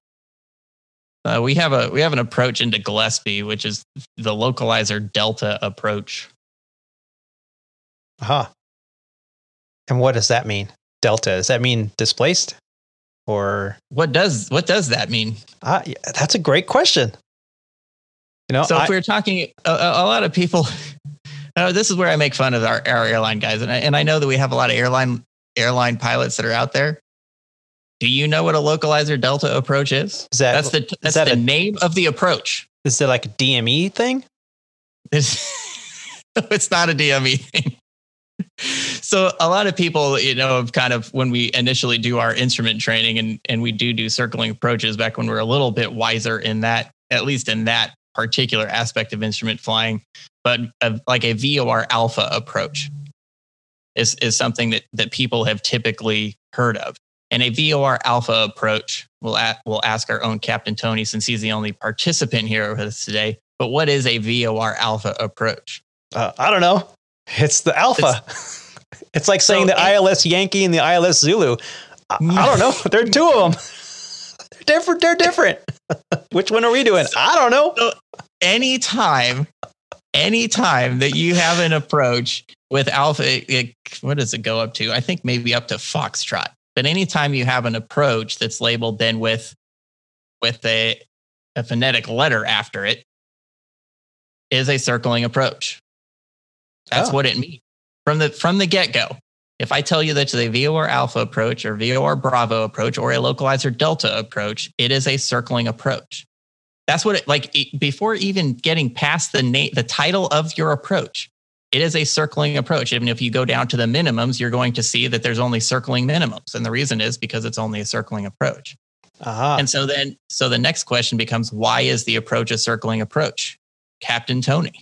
Uh, we have a we have an approach into Gillespie, which is the localizer delta approach. Huh. And what does that mean? Delta. Does that mean displaced? Or what does what does that mean? Uh, that's a great question. You know, so I, if we are talking, a, a, lot of people. Uh, this is where I make fun of our, our airline guys, and I, and I know that we have a lot of airline airline pilots that are out there. Do you know what a localizer delta approach is? is that, that's the that's that the a, name of the approach. Is it like a DME thing? It's, it's not a DME thing. So a lot of people, you know, have kind of when we initially do our instrument training and and we do do circling approaches back when we are a little bit wiser in that, at least in that particular aspect of instrument flying, but a, like a VOR alpha approach is is something that that people have typically heard of. And a VOR alpha approach, we'll, a, we'll ask our own Captain Tony since he's the only participant here with us today. But what is a VOR alpha approach? Uh, I don't know. It's the alpha. It's, it's like saying so the ILS Yankee and the ILS Zulu. I, I don't know. There are two of them. They're different. They're different. Which one are we doing? I don't know. So anytime, anytime that you have an approach with alpha, it, it, what does it go up to? I think maybe up to foxtrot. But anytime you have an approach that's labeled then with with a, a phonetic letter after it, is a circling approach. That's oh. what it means from the from the get go. If I tell you that it's a VOR alpha approach or VOR Bravo approach or a localizer delta approach, it is a circling approach. That's what it like before even getting past the name, the title of your approach. It is a circling approach. Even if you go down to the minimums, you're going to see that there's only circling minimums. And the reason is because it's only a circling approach. Uh-huh. And so then, so the next question becomes why is the approach a circling approach? Captain Tony.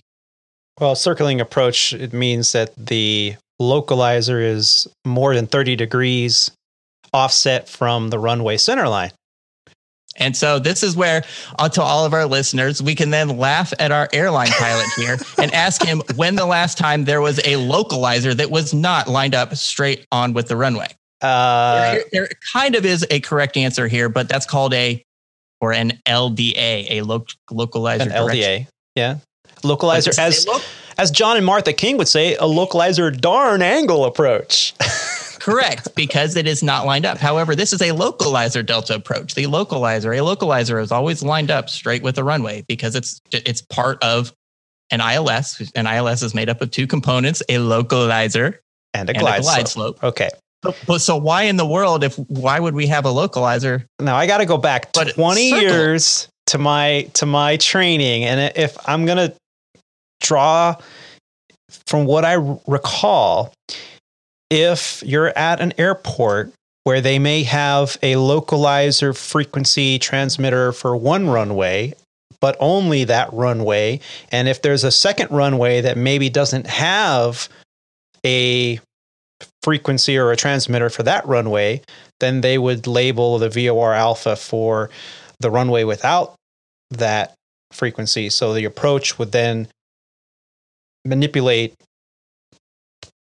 Well, circling approach, it means that the localizer is more than 30 degrees offset from the runway center line. And so this is where, uh, to all of our listeners, we can then laugh at our airline pilot here and ask him when the last time there was a localizer that was not lined up straight on with the runway. Uh, there, there kind of is a correct answer here, but that's called a or an LDA, a lo- localizer. An LDA, yeah, localizer as as John and Martha King would say, a localizer darn angle approach. Correct, because it is not lined up. However, this is a localizer delta approach. The localizer, a localizer is always lined up straight with the runway because it's it's part of an ILS. An ILS is made up of two components: a localizer and a glide, and a glide slope. slope. Okay. But, so why in the world if why would we have a localizer? Now I got to go back 20 years to my to my training and if I'm going to draw from what I recall, if you're at an airport where they may have a localizer frequency transmitter for one runway, but only that runway, and if there's a second runway that maybe doesn't have a frequency or a transmitter for that runway, then they would label the VOR alpha for the runway without that frequency. So the approach would then manipulate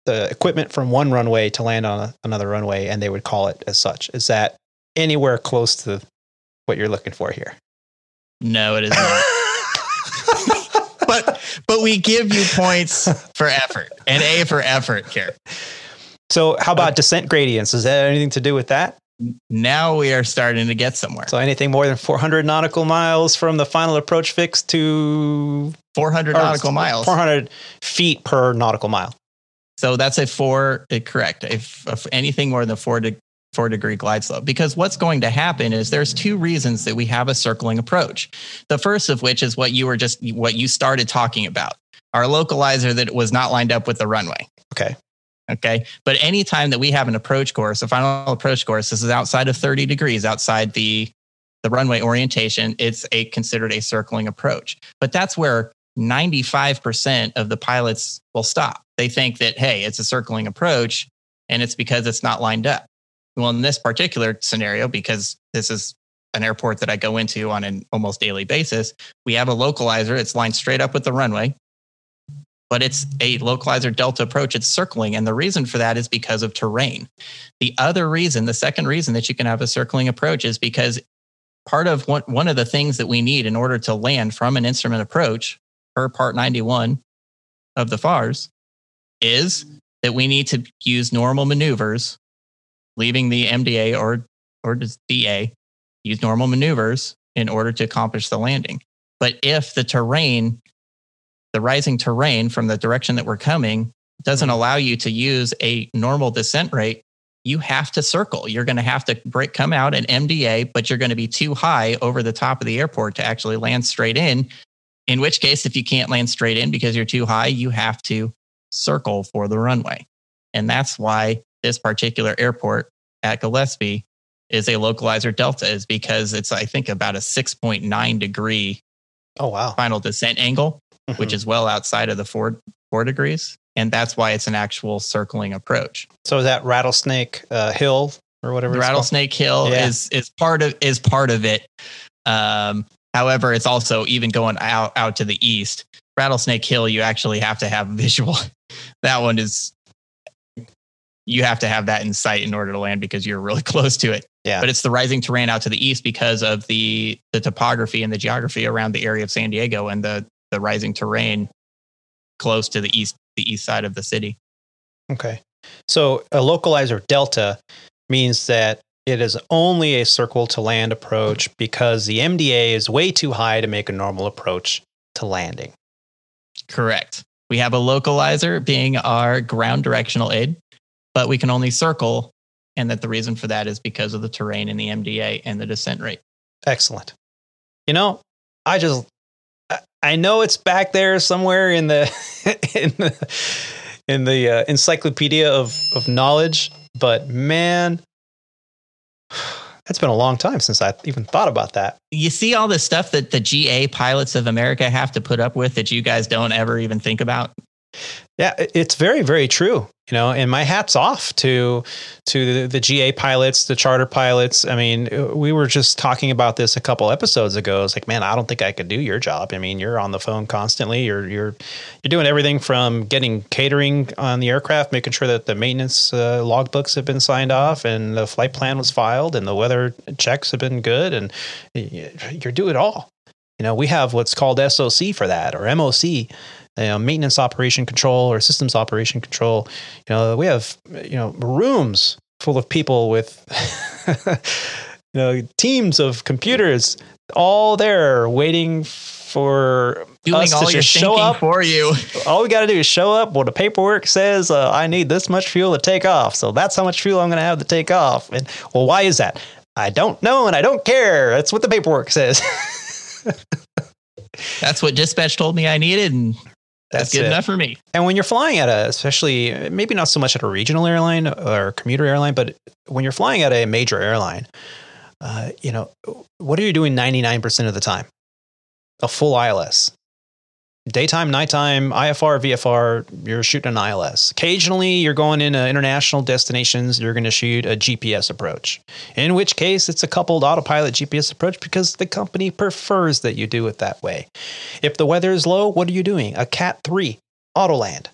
the equipment from one runway to land on a, another runway, and they would call it as such. Is that anywhere close to what you're looking for here? No, it is not. but but we give you points for effort and A for effort here. So how about descent gradients? Is that anything to do with that? Now we are starting to get somewhere. So anything more than 400 nautical miles from the final approach fix to 400 nautical miles. 400 feet per nautical mile. So that's a four, uh, correct. If, if anything more than four, de- four degree glide slope, because what's going to happen is there's two reasons that we have a circling approach. The first of which is what you were just, what you started talking about, our localizer that was not lined up with the runway. Okay. Okay. But anytime that we have an approach course, a final approach course, this is outside of 30 degrees, outside the the runway orientation, it's a considered a circling approach. But that's where 95% of the pilots will stop. They think that, hey, it's a circling approach and it's because it's not lined up. Well, in this particular scenario, because this is an airport that I go into on an almost daily basis, we have a localizer. It's lined straight up with the runway but it's a localizer delta approach. It's circling. And the reason for that is because of terrain. The other reason, the second reason that you can have a circling approach is because part of one, one of the things that we need in order to land from an instrument approach per part 91 of the FARS is that we need to use normal maneuvers, leaving the MDA or, or DA, use normal maneuvers in order to accomplish the landing. But if the terrain, the rising terrain from the direction that we're coming doesn't mm-hmm. allow you to use a normal descent rate, you have to circle. You're going to have to break, come out an MDA, but you're going to be too high over the top of the airport to actually land straight in. In which case, if you can't land straight in because you're too high, you have to circle for the runway. And that's why this particular airport at Gillespie is a localizer delta, is because it's, I think, about a 6.9 degree oh, wow. final descent angle, mm-hmm. which is well outside of the four, four degrees and that's why it's an actual circling approach. So that Rattlesnake uh, Hill or whatever? Rattlesnake Hill yeah. is is part of is part of it. Um, however, it's also even going out out to the east. Rattlesnake Hill, you actually have to have visual. that one is you have to have that in sight in order to land because you're really close to it. Yeah. But it's the rising terrain out to the east because of the the topography and the geography around the area of San Diego and the the rising terrain close to the east the east side of the city. Okay. So a localizer delta means that it is only a circle to land approach because the MDA is way too high to make a normal approach to landing. Correct. We have a localizer being our ground directional aid, but we can only circle. And that the reason for that is because of the terrain in the MDA and the descent rate. Excellent. You know, I just I know it's back there somewhere in the in the in the uh, encyclopedia of of knowledge, but man, that's been a long time since I even thought about that. You see all the stuff that the GA pilots of America have to put up with that you guys don't ever even think about. Yeah, it's very, very true. You know, and my hat's off to to the, the, GA pilots, the charter pilots. I mean, we were just talking about this a couple episodes ago. It's like, man, I don't think I could do your job. I mean, you're on the phone constantly. You're you're you're doing everything from getting catering on the aircraft, making sure that the maintenance uh, logbooks have been signed off, and the flight plan was filed, and the weather checks have been good, and you're doing it all. You know, we have what's called SOC for that or MOC you know, maintenance operation control or systems operation control. You know, we have you know rooms full of people with you know teams of computers all there waiting for doing us all to your show up for you. All we got to do is show up. Well, the paperwork says uh, I need this much fuel to take off, so that's how much fuel I'm going to have to take off. And well, why is that? I don't know, and I don't care. That's what the paperwork says. that's what dispatch told me I needed, and that's, good it. enough for me. And when you're flying at a, especially maybe not so much at a regional airline or commuter airline, but when you're flying at a major airline, uh, you know, what are you doing 99% of the time? A full ILS daytime, nighttime, IFR, VFR, you're shooting an ILS. Occasionally, you're going into international destinations, you're going to shoot a GPS approach. In which case, it's a coupled autopilot GPS approach because the company prefers that you do it that way. If the weather is low, what are you doing? A Cat 3 autoland.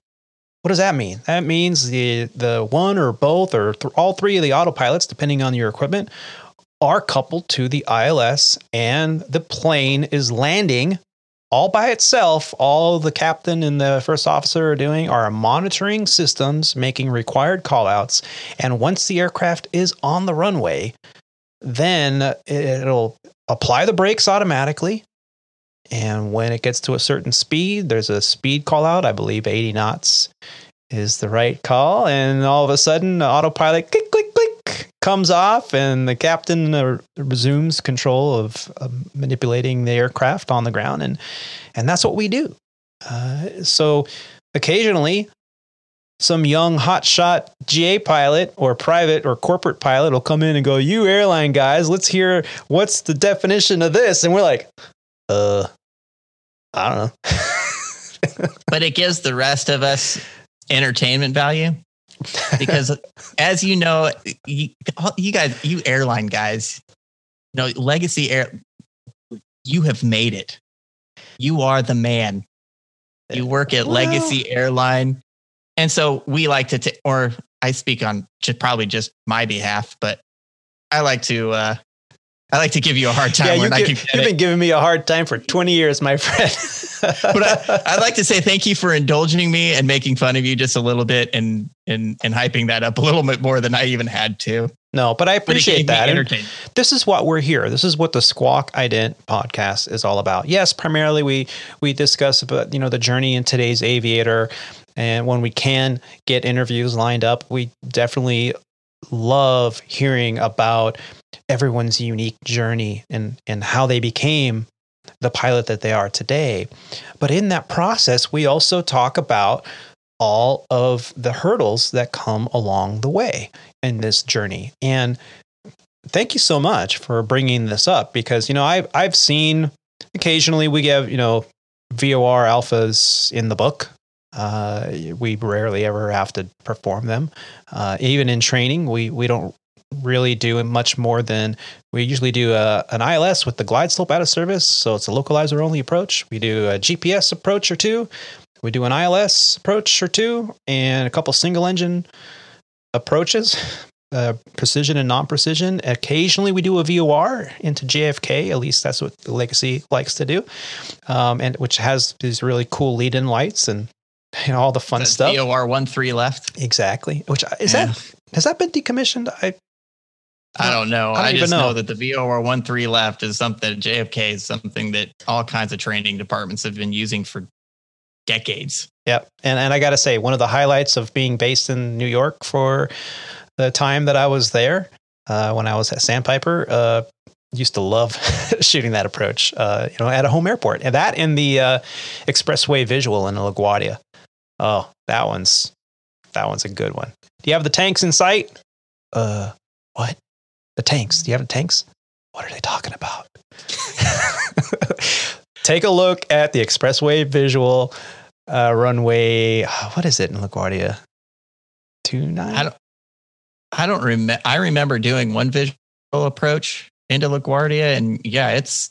What does that mean? That means the the one or both or th- all three of the autopilots, depending on your equipment, are coupled to the ILS, and the plane is landing all by itself, all the captain and the first officer are doing are monitoring systems, making required callouts. And once the aircraft is on the runway, then it'll apply the brakes automatically. And when it gets to a certain speed, there's a speed call out. I believe 80 knots is the right call. And all of a sudden, autopilot click, click, comes off and the captain uh, resumes control of manipulating the aircraft on the ground and and that's what we do uh, so occasionally some young hotshot GA pilot or private or corporate pilot will come in and go, "You airline guys, let's hear what's the definition of this." And we're like, "Uh, I don't know." but it gives the rest of us entertainment value because as you know, you, you guys, you airline guys, you know, legacy air, you have made it. You are the man. You work at well, Legacy Airline. And so we like to, t- or I speak on just probably just my behalf, but I like to, uh, I like to give you a hard time. Yeah, you you've been giving me a hard time for 20 years, my friend. but I, would like to say thank you for indulging me and making fun of you just a little bit and and and hyping that up a little bit more than I even had to. No, but I appreciate but that. This is what we're here. This is what the Squawk Ident podcast is all about. Yes, primarily we we discuss about you know the journey in today's aviator, and when we can get interviews lined up, we definitely love hearing about everyone's unique journey and, and how they became the pilot that they are today. But in that process, we also talk about all of the hurdles that come along the way in this journey. And thank you so much for bringing this up because, you know, I've, I've seen occasionally we give, you know, VOR alphas in the book. Uh, we rarely ever have to perform them. Uh, even in training, we, we don't really do much more than we usually do a, an ILS with the glide slope out of service. So it's a localizer only approach. We do a GPS approach or two. We do an ILS approach or two and a couple single engine approaches, uh, precision and non precision. Occasionally we do a VOR into JFK. At least that's what the Legacy likes to do, um, and which has these really cool lead in lights and know, all the fun stuff. VOR one three left. Exactly. Which is yeah. that has that been decommissioned? I I don't know. I, don't I just know. know. that the VOR one three left is something JFK is something that all kinds of training departments have been using for decades. Yep. And and I gotta say, one of the highlights of being based in New York for the time that I was there, uh, when I was at Sandpiper, uh, used to love shooting that approach, uh, you know, at a home airport. And that in the uh, expressway visual in LaGuardia. Oh, that one's that one's a good one. Do you have the tanks in sight? Uh, what? The tanks. Do you have tanks? What are they talking about? Take a look at the expressway visual uh, runway. What is it in LaGuardia? Two nine. I don't. I don't remember. I remember doing one visual approach into LaGuardia, and yeah, it's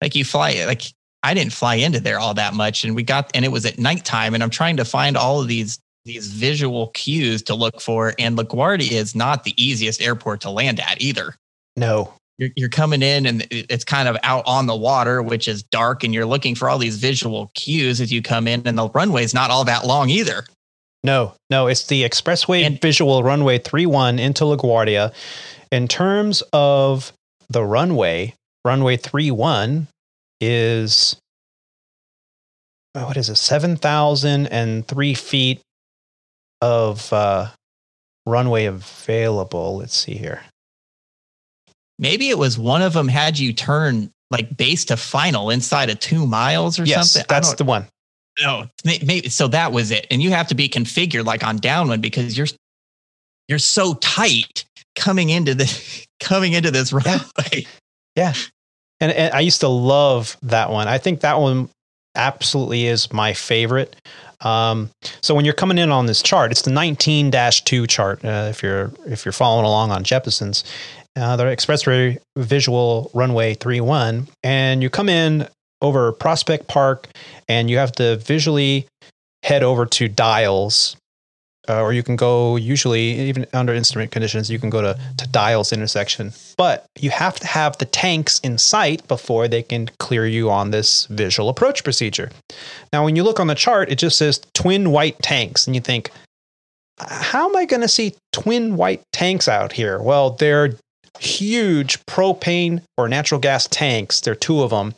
like you fly. Like I didn't fly into there all that much, and we got, and it was at nighttime, and I'm trying to find all of these these visual cues to look for. And LaGuardia is not the easiest airport to land at either. No. You're, you're coming in and it's kind of out on the water, which is dark, and you're looking for all these visual cues as you come in, and the runway is not all that long either. No, no, it's the expressway and, visual runway 31 into LaGuardia. In terms of the runway, runway 31 is oh, what is it, 7,003 feet of uh, runway available. Let's see here. Maybe it was one of them had you turn like base to final inside of two miles or yes, something. That's the one. No, maybe so that was it. And you have to be configured like on downwind because you're you're so tight coming into the coming into this runway. Yeah. yeah. And, and I used to love that one. I think that one absolutely is my favorite. Um, so when you're coming in on this chart, it's the 19-2 chart. Uh, if you're if you're following along on Jeppesen's, uh, the expressway visual runway 31, and you come in over Prospect Park, and you have to visually head over to Dials uh, or you can go usually even under instrument conditions you can go to, to dials intersection. But you have to have the tanks in sight before they can clear you on this visual approach procedure. Now when you look on the chart it just says twin white tanks and you think how am i going to see twin white tanks out here? Well they're huge propane or natural gas tanks. There are two of them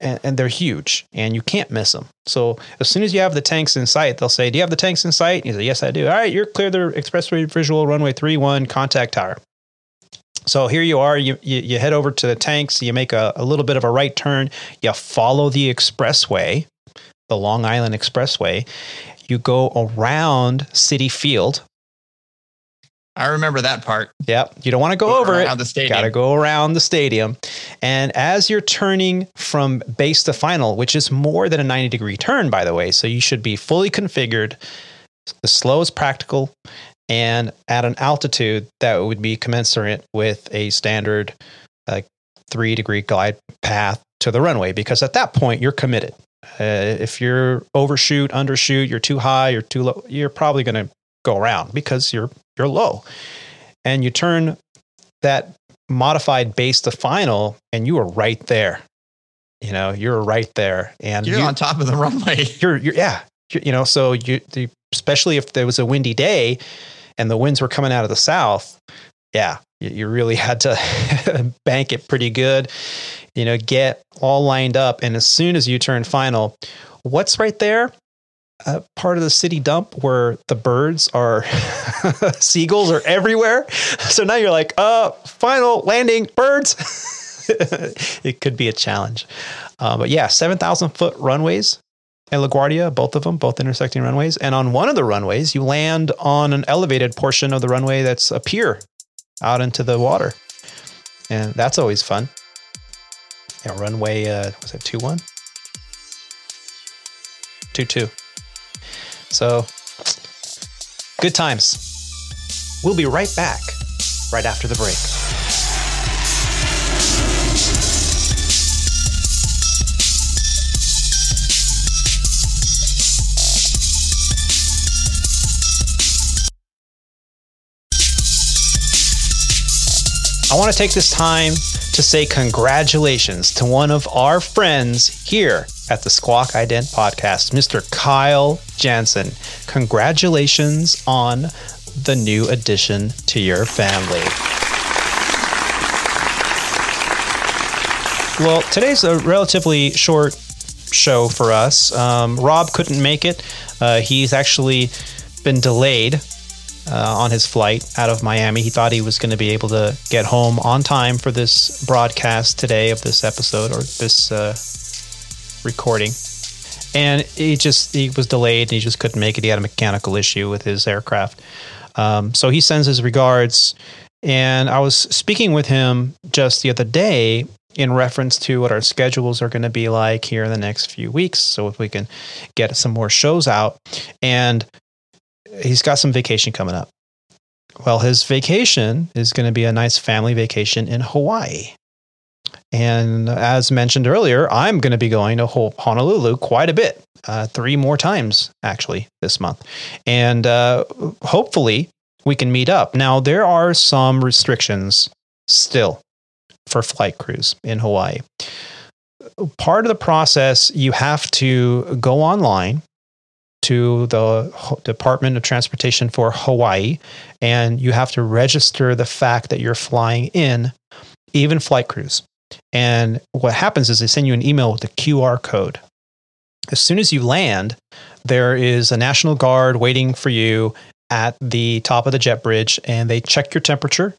and, and, they're huge and you can't miss them. So as soon as you have the tanks in sight, they'll say, Do you have the tanks in sight? And you say, Yes, I do. All right, you're clear the expressway visual runway 3 1 contact tower. So here you are, you, you, you, head over to the tanks, you make a, a little bit of a right turn, you follow the expressway, the Long Island Expressway, you go around Citi Field, I remember that part. Yep. You don't want to go, go over it. The stadium. Got to go around the stadium. And as you're turning from base to final, which is more than a 90 degree turn, by the way, so you should be fully configured, as slow as practical, and at an altitude that would be commensurate with a standard uh, three degree glide path to the runway. Because at that point, you're committed. Uh, if you're overshoot, undershoot, you're too high, you're too low, you're probably going to go around because you're you're low. And you turn that modified base to final, and you are right there. You know, you're right there, and you're you, on top of the runway. You're, you're yeah, you're, you know. So you, the, especially if there was a windy day, and the winds were coming out of the south, yeah, you, you really had to bank it pretty good. You know, get all lined up, and as soon as you turn final, what's right there? Uh, part of the city dump where the birds are seagulls are everywhere. So now you're like, uh, final landing, birds. it could be a challenge. Uh, but yeah, 7,000 foot runways at LaGuardia, both of them, both intersecting runways. And on one of the runways, you land on an elevated portion of the runway that's a pier out into the water. And that's always fun. Yeah, runway, uh, was it 2 1? 2 2. So, good times. We'll be right back right after the break. I want to take this time to say congratulations to one of our friends here at the Squawk Ident podcast, Mr. Kyle Jansen. Congratulations on the new addition to your family. Well, today's a relatively short show for us. Um, Rob couldn't make it. Uh, he's actually been delayed uh, on his flight out of Miami. He thought he was going to be able to get home on time for this broadcast today of this episode or this uh, recording. And he just he was delayed and he just couldn't make it. He had a mechanical issue with his aircraft. Um, so he sends his regards. And I was speaking with him just the other day in reference to what our schedules are going to be like here in the next few weeks. So if we can get some more shows out. And he's got some vacation coming up. Well, his vacation is going to be a nice family vacation in Hawaii. And as mentioned earlier, I'm going to be going to Honolulu quite a bit, uh, three more times actually this month. And uh, hopefully we can meet up. Now, there are some restrictions still for flight crews in Hawaii. Part of the process, you have to go online to the Department of Transportation for Hawaii and you have to register the fact that you're flying in, even flight crews. And what happens is they send you an email with a QR code. As soon as you land, there is a National Guard waiting for you at the top of the jet bridge, and they check your temperature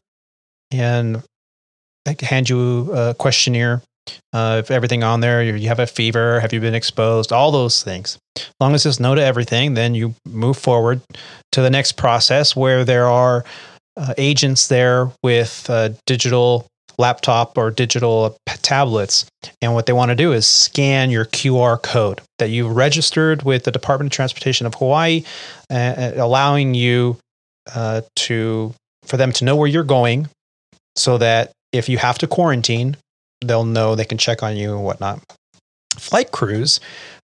and hand you a questionnaire. Uh, if everything on there, you have a fever, have you been exposed, all those things. As long as it's no to everything, then you move forward to the next process where there are uh, agents there with uh, digital laptop or digital tablets. And what they want to do is scan your QR code that you've registered with the Department of Transportation of Hawaii, uh, allowing you uh, to for them to know where you're going, so that if you have to quarantine, they'll know they can check on you and whatnot. Flight crews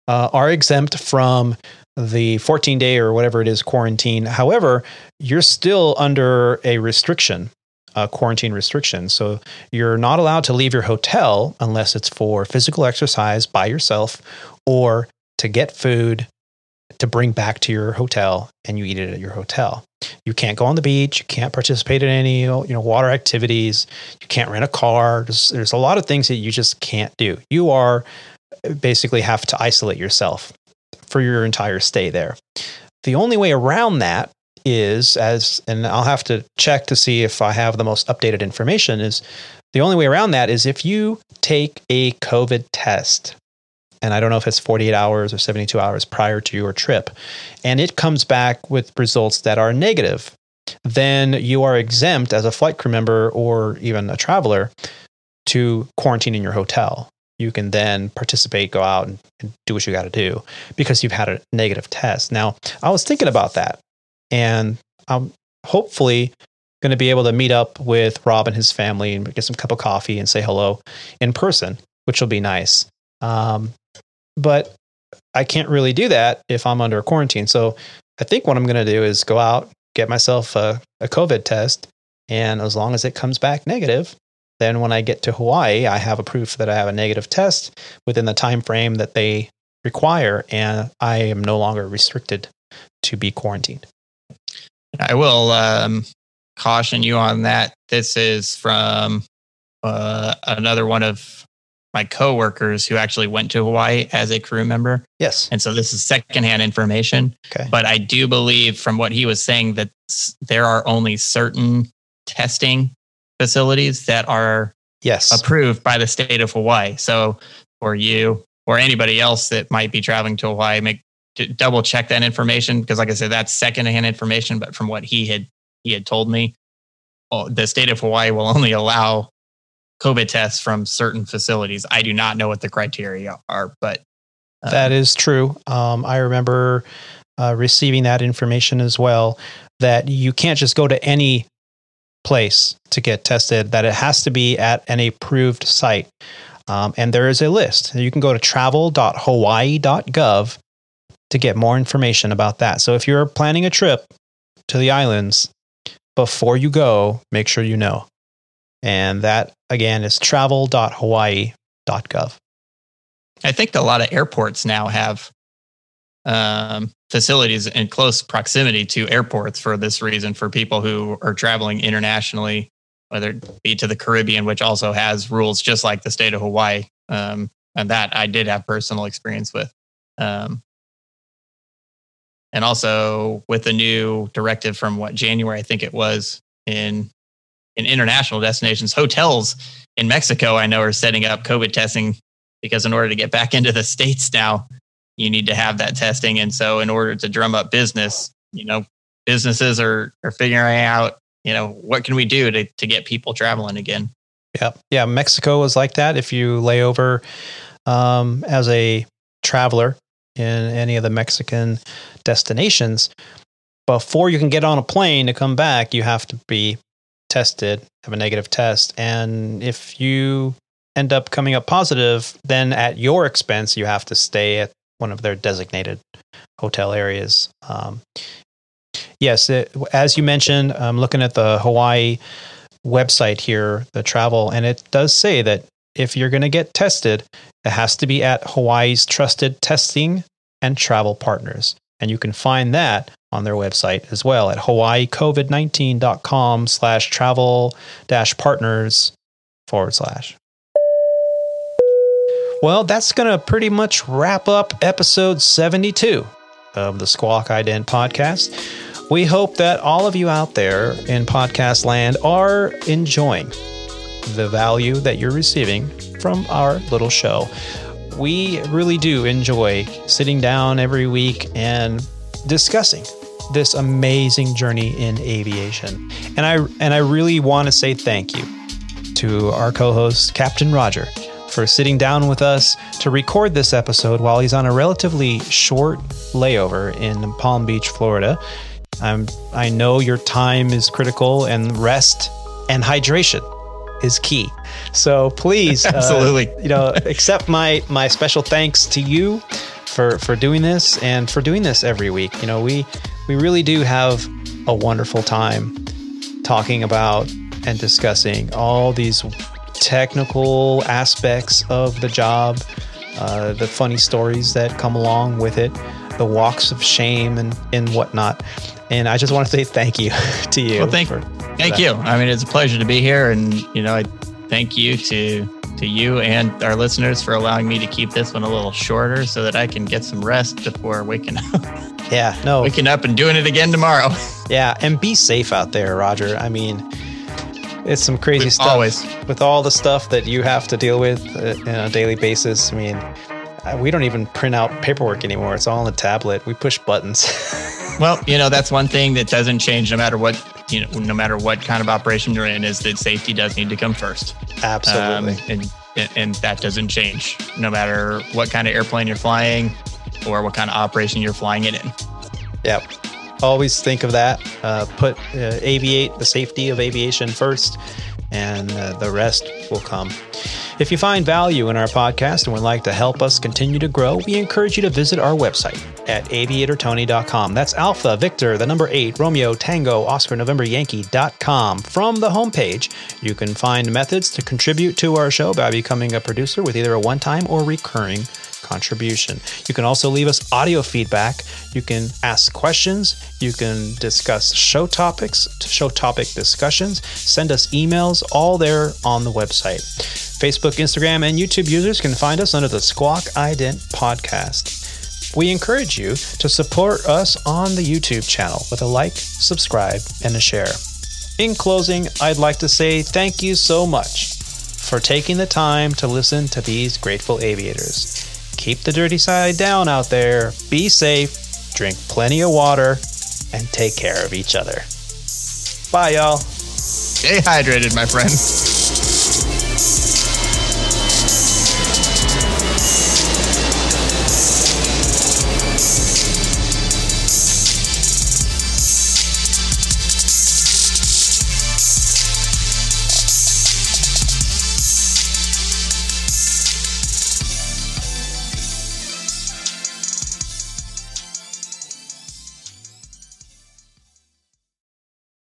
uh, are exempt from the 14 day or whatever it is quarantine. However, you're still under a restriction uh, quarantine restrictions. So you're not allowed to leave your hotel unless it's for physical exercise by yourself or to get food to bring back to your hotel and you eat it at your hotel. You can't go on the beach. You can't participate in any you know water activities. You can't rent a car. There's, there's a lot of things that you just can't do. You are basically have to isolate yourself for your entire stay there. The only way around that is as and I'll have to check to see if I have the most updated information is the only way around that is if you take a COVID test. And I don't know if it's 48 hours or 72 hours prior to your trip, and it comes back with results that are negative, then you are exempt as a flight crew member or even a traveler to quarantine in your hotel. You can then participate, go out and, and do what you got to do because you've had a negative test. Now, I was thinking about that and I'm hopefully going to be able to meet up with Rob and his family and get some cup of coffee and say hello in person, which will be nice. Um, but I can't really do that if I'm under quarantine. So I think what I'm going to do is go out, get myself a, a COVID test, and as long as it comes back negative, then when I get to Hawaii, I have a proof that I have a negative test within the time frame that they require, and I am no longer restricted to be quarantined. I will um, caution you on that. This is from uh, another one of my coworkers who actually went to Hawaii as a crew member. Yes. And so this is secondhand information. Okay. But I do believe from what he was saying that there are only certain testing facilities that are yes approved by the state of Hawaii. So for you or anybody else that might be traveling to Hawaii, make double check that information because like I said, that's secondhand information. But from what he had he had told me, well, the state of Hawaii will only allow COVID tests from certain facilities. I do not know what the criteria are, but um, that is true. Um, I remember uh, receiving that information as well. That you can't just go to any place to get tested. That it has to be at an approved site. Um, and there is a list. You can go to travel.hawaii.gov to get more information about that. So if you're planning a trip to the islands, before you go, make sure you know. And that again is travel.hawaii.gov. I think a lot of airports now have um, facilities in close proximity to airports for this reason for people who are traveling internationally, whether it be to the Caribbean, which also has rules just like the state of Hawaii. Um, and that I did have personal experience with. Um, and also with the new directive from what January, I think it was in in international destinations, hotels in Mexico, I know are setting up COVID testing because in order to get back into the states now, you need to have that testing. And so, in order to drum up business, you know, businesses are are figuring out, you know, what can we do to to get people traveling again. Yeah, yeah. Mexico was like that. If you lay over um, as a traveler in any of the Mexican destinations, before you can get on a plane to come back, you have to be tested, have a negative test. And if you end up coming up positive, then at your expense, you have to stay at one of their designated hotel areas. Um, yes, it, as you mentioned, I'm looking at the Hawaii website here, the travel, and it does say that if you're going to get tested, it has to be at Hawaii's trusted testing and travel partners. And you can find that on their website as well at hawaiicovid19.com slash travel dash partners forward slash. Well, that's going to pretty much wrap up episode 72 of the Squawk Ident podcast. We hope that all of you out there in podcast land are enjoying the value that you're receiving from our little show. We really do enjoy sitting down every week and discussing this amazing journey in aviation. And I and I really want to say thank you to our co-host Captain Roger for sitting down with us to record this episode while he's on a relatively short layover in Palm Beach, Florida. I'm, I know your time is critical and rest and hydration is key. So please, uh, absolutely, uh, you know, accept my my special thanks to you for for doing this and for doing this every week. You know, we we really do have a wonderful time talking about and discussing all these technical aspects of the job, uh, the funny stories that come along with it, the walks of shame and, and whatnot. And I just want to say thank you to you. Well, thank, thank you. I mean, it's a pleasure to be here. And, you know, I thank you to to you and our listeners for allowing me to keep this one a little shorter so that I can get some rest before waking up. Yeah, no. Waking up and doing it again tomorrow. Yeah, and be safe out there, Roger. I mean, it's some crazy with, stuff. Always. With all the stuff that you have to deal with uh, on a daily basis. I mean, uh, we don't even print out paperwork anymore. It's all on the tablet. We push buttons. Well, you know, that's one thing that doesn't change no matter what, you know, no matter what kind of operation you're in is that safety does need to come first. Absolutely. Um, and and that doesn't change no matter what kind of airplane you're flying or what kind of operation you're flying it in. Yep. Always think of that. Uh, put uh, aviate the safety of aviation first, and uh, the rest will come. If you find value in our podcast and would like to help us continue to grow, we encourage you to visit our website at av8rtony.com. That's Alpha, Victor, the number 8, Romeo, Tango, Oscar, November, Yankee.com. From the homepage, you can find methods to contribute to our show by becoming a producer with either a one time or recurring contribution. You can also leave us audio feedback. You can ask questions. You can discuss show topics, show topic discussions, send us emails, all there on the website. Facebook, Instagram, and YouTube users can find us under the Squawk Ident podcast. We encourage you to support us on the YouTube channel with a like, subscribe, and a share. In closing, I'd like to say thank you so much for taking the time to listen to these grateful aviators. Keep the dirty side down out there, be safe, drink plenty of water, and take care of each other. Bye, y'all. Stay hydrated, my friend.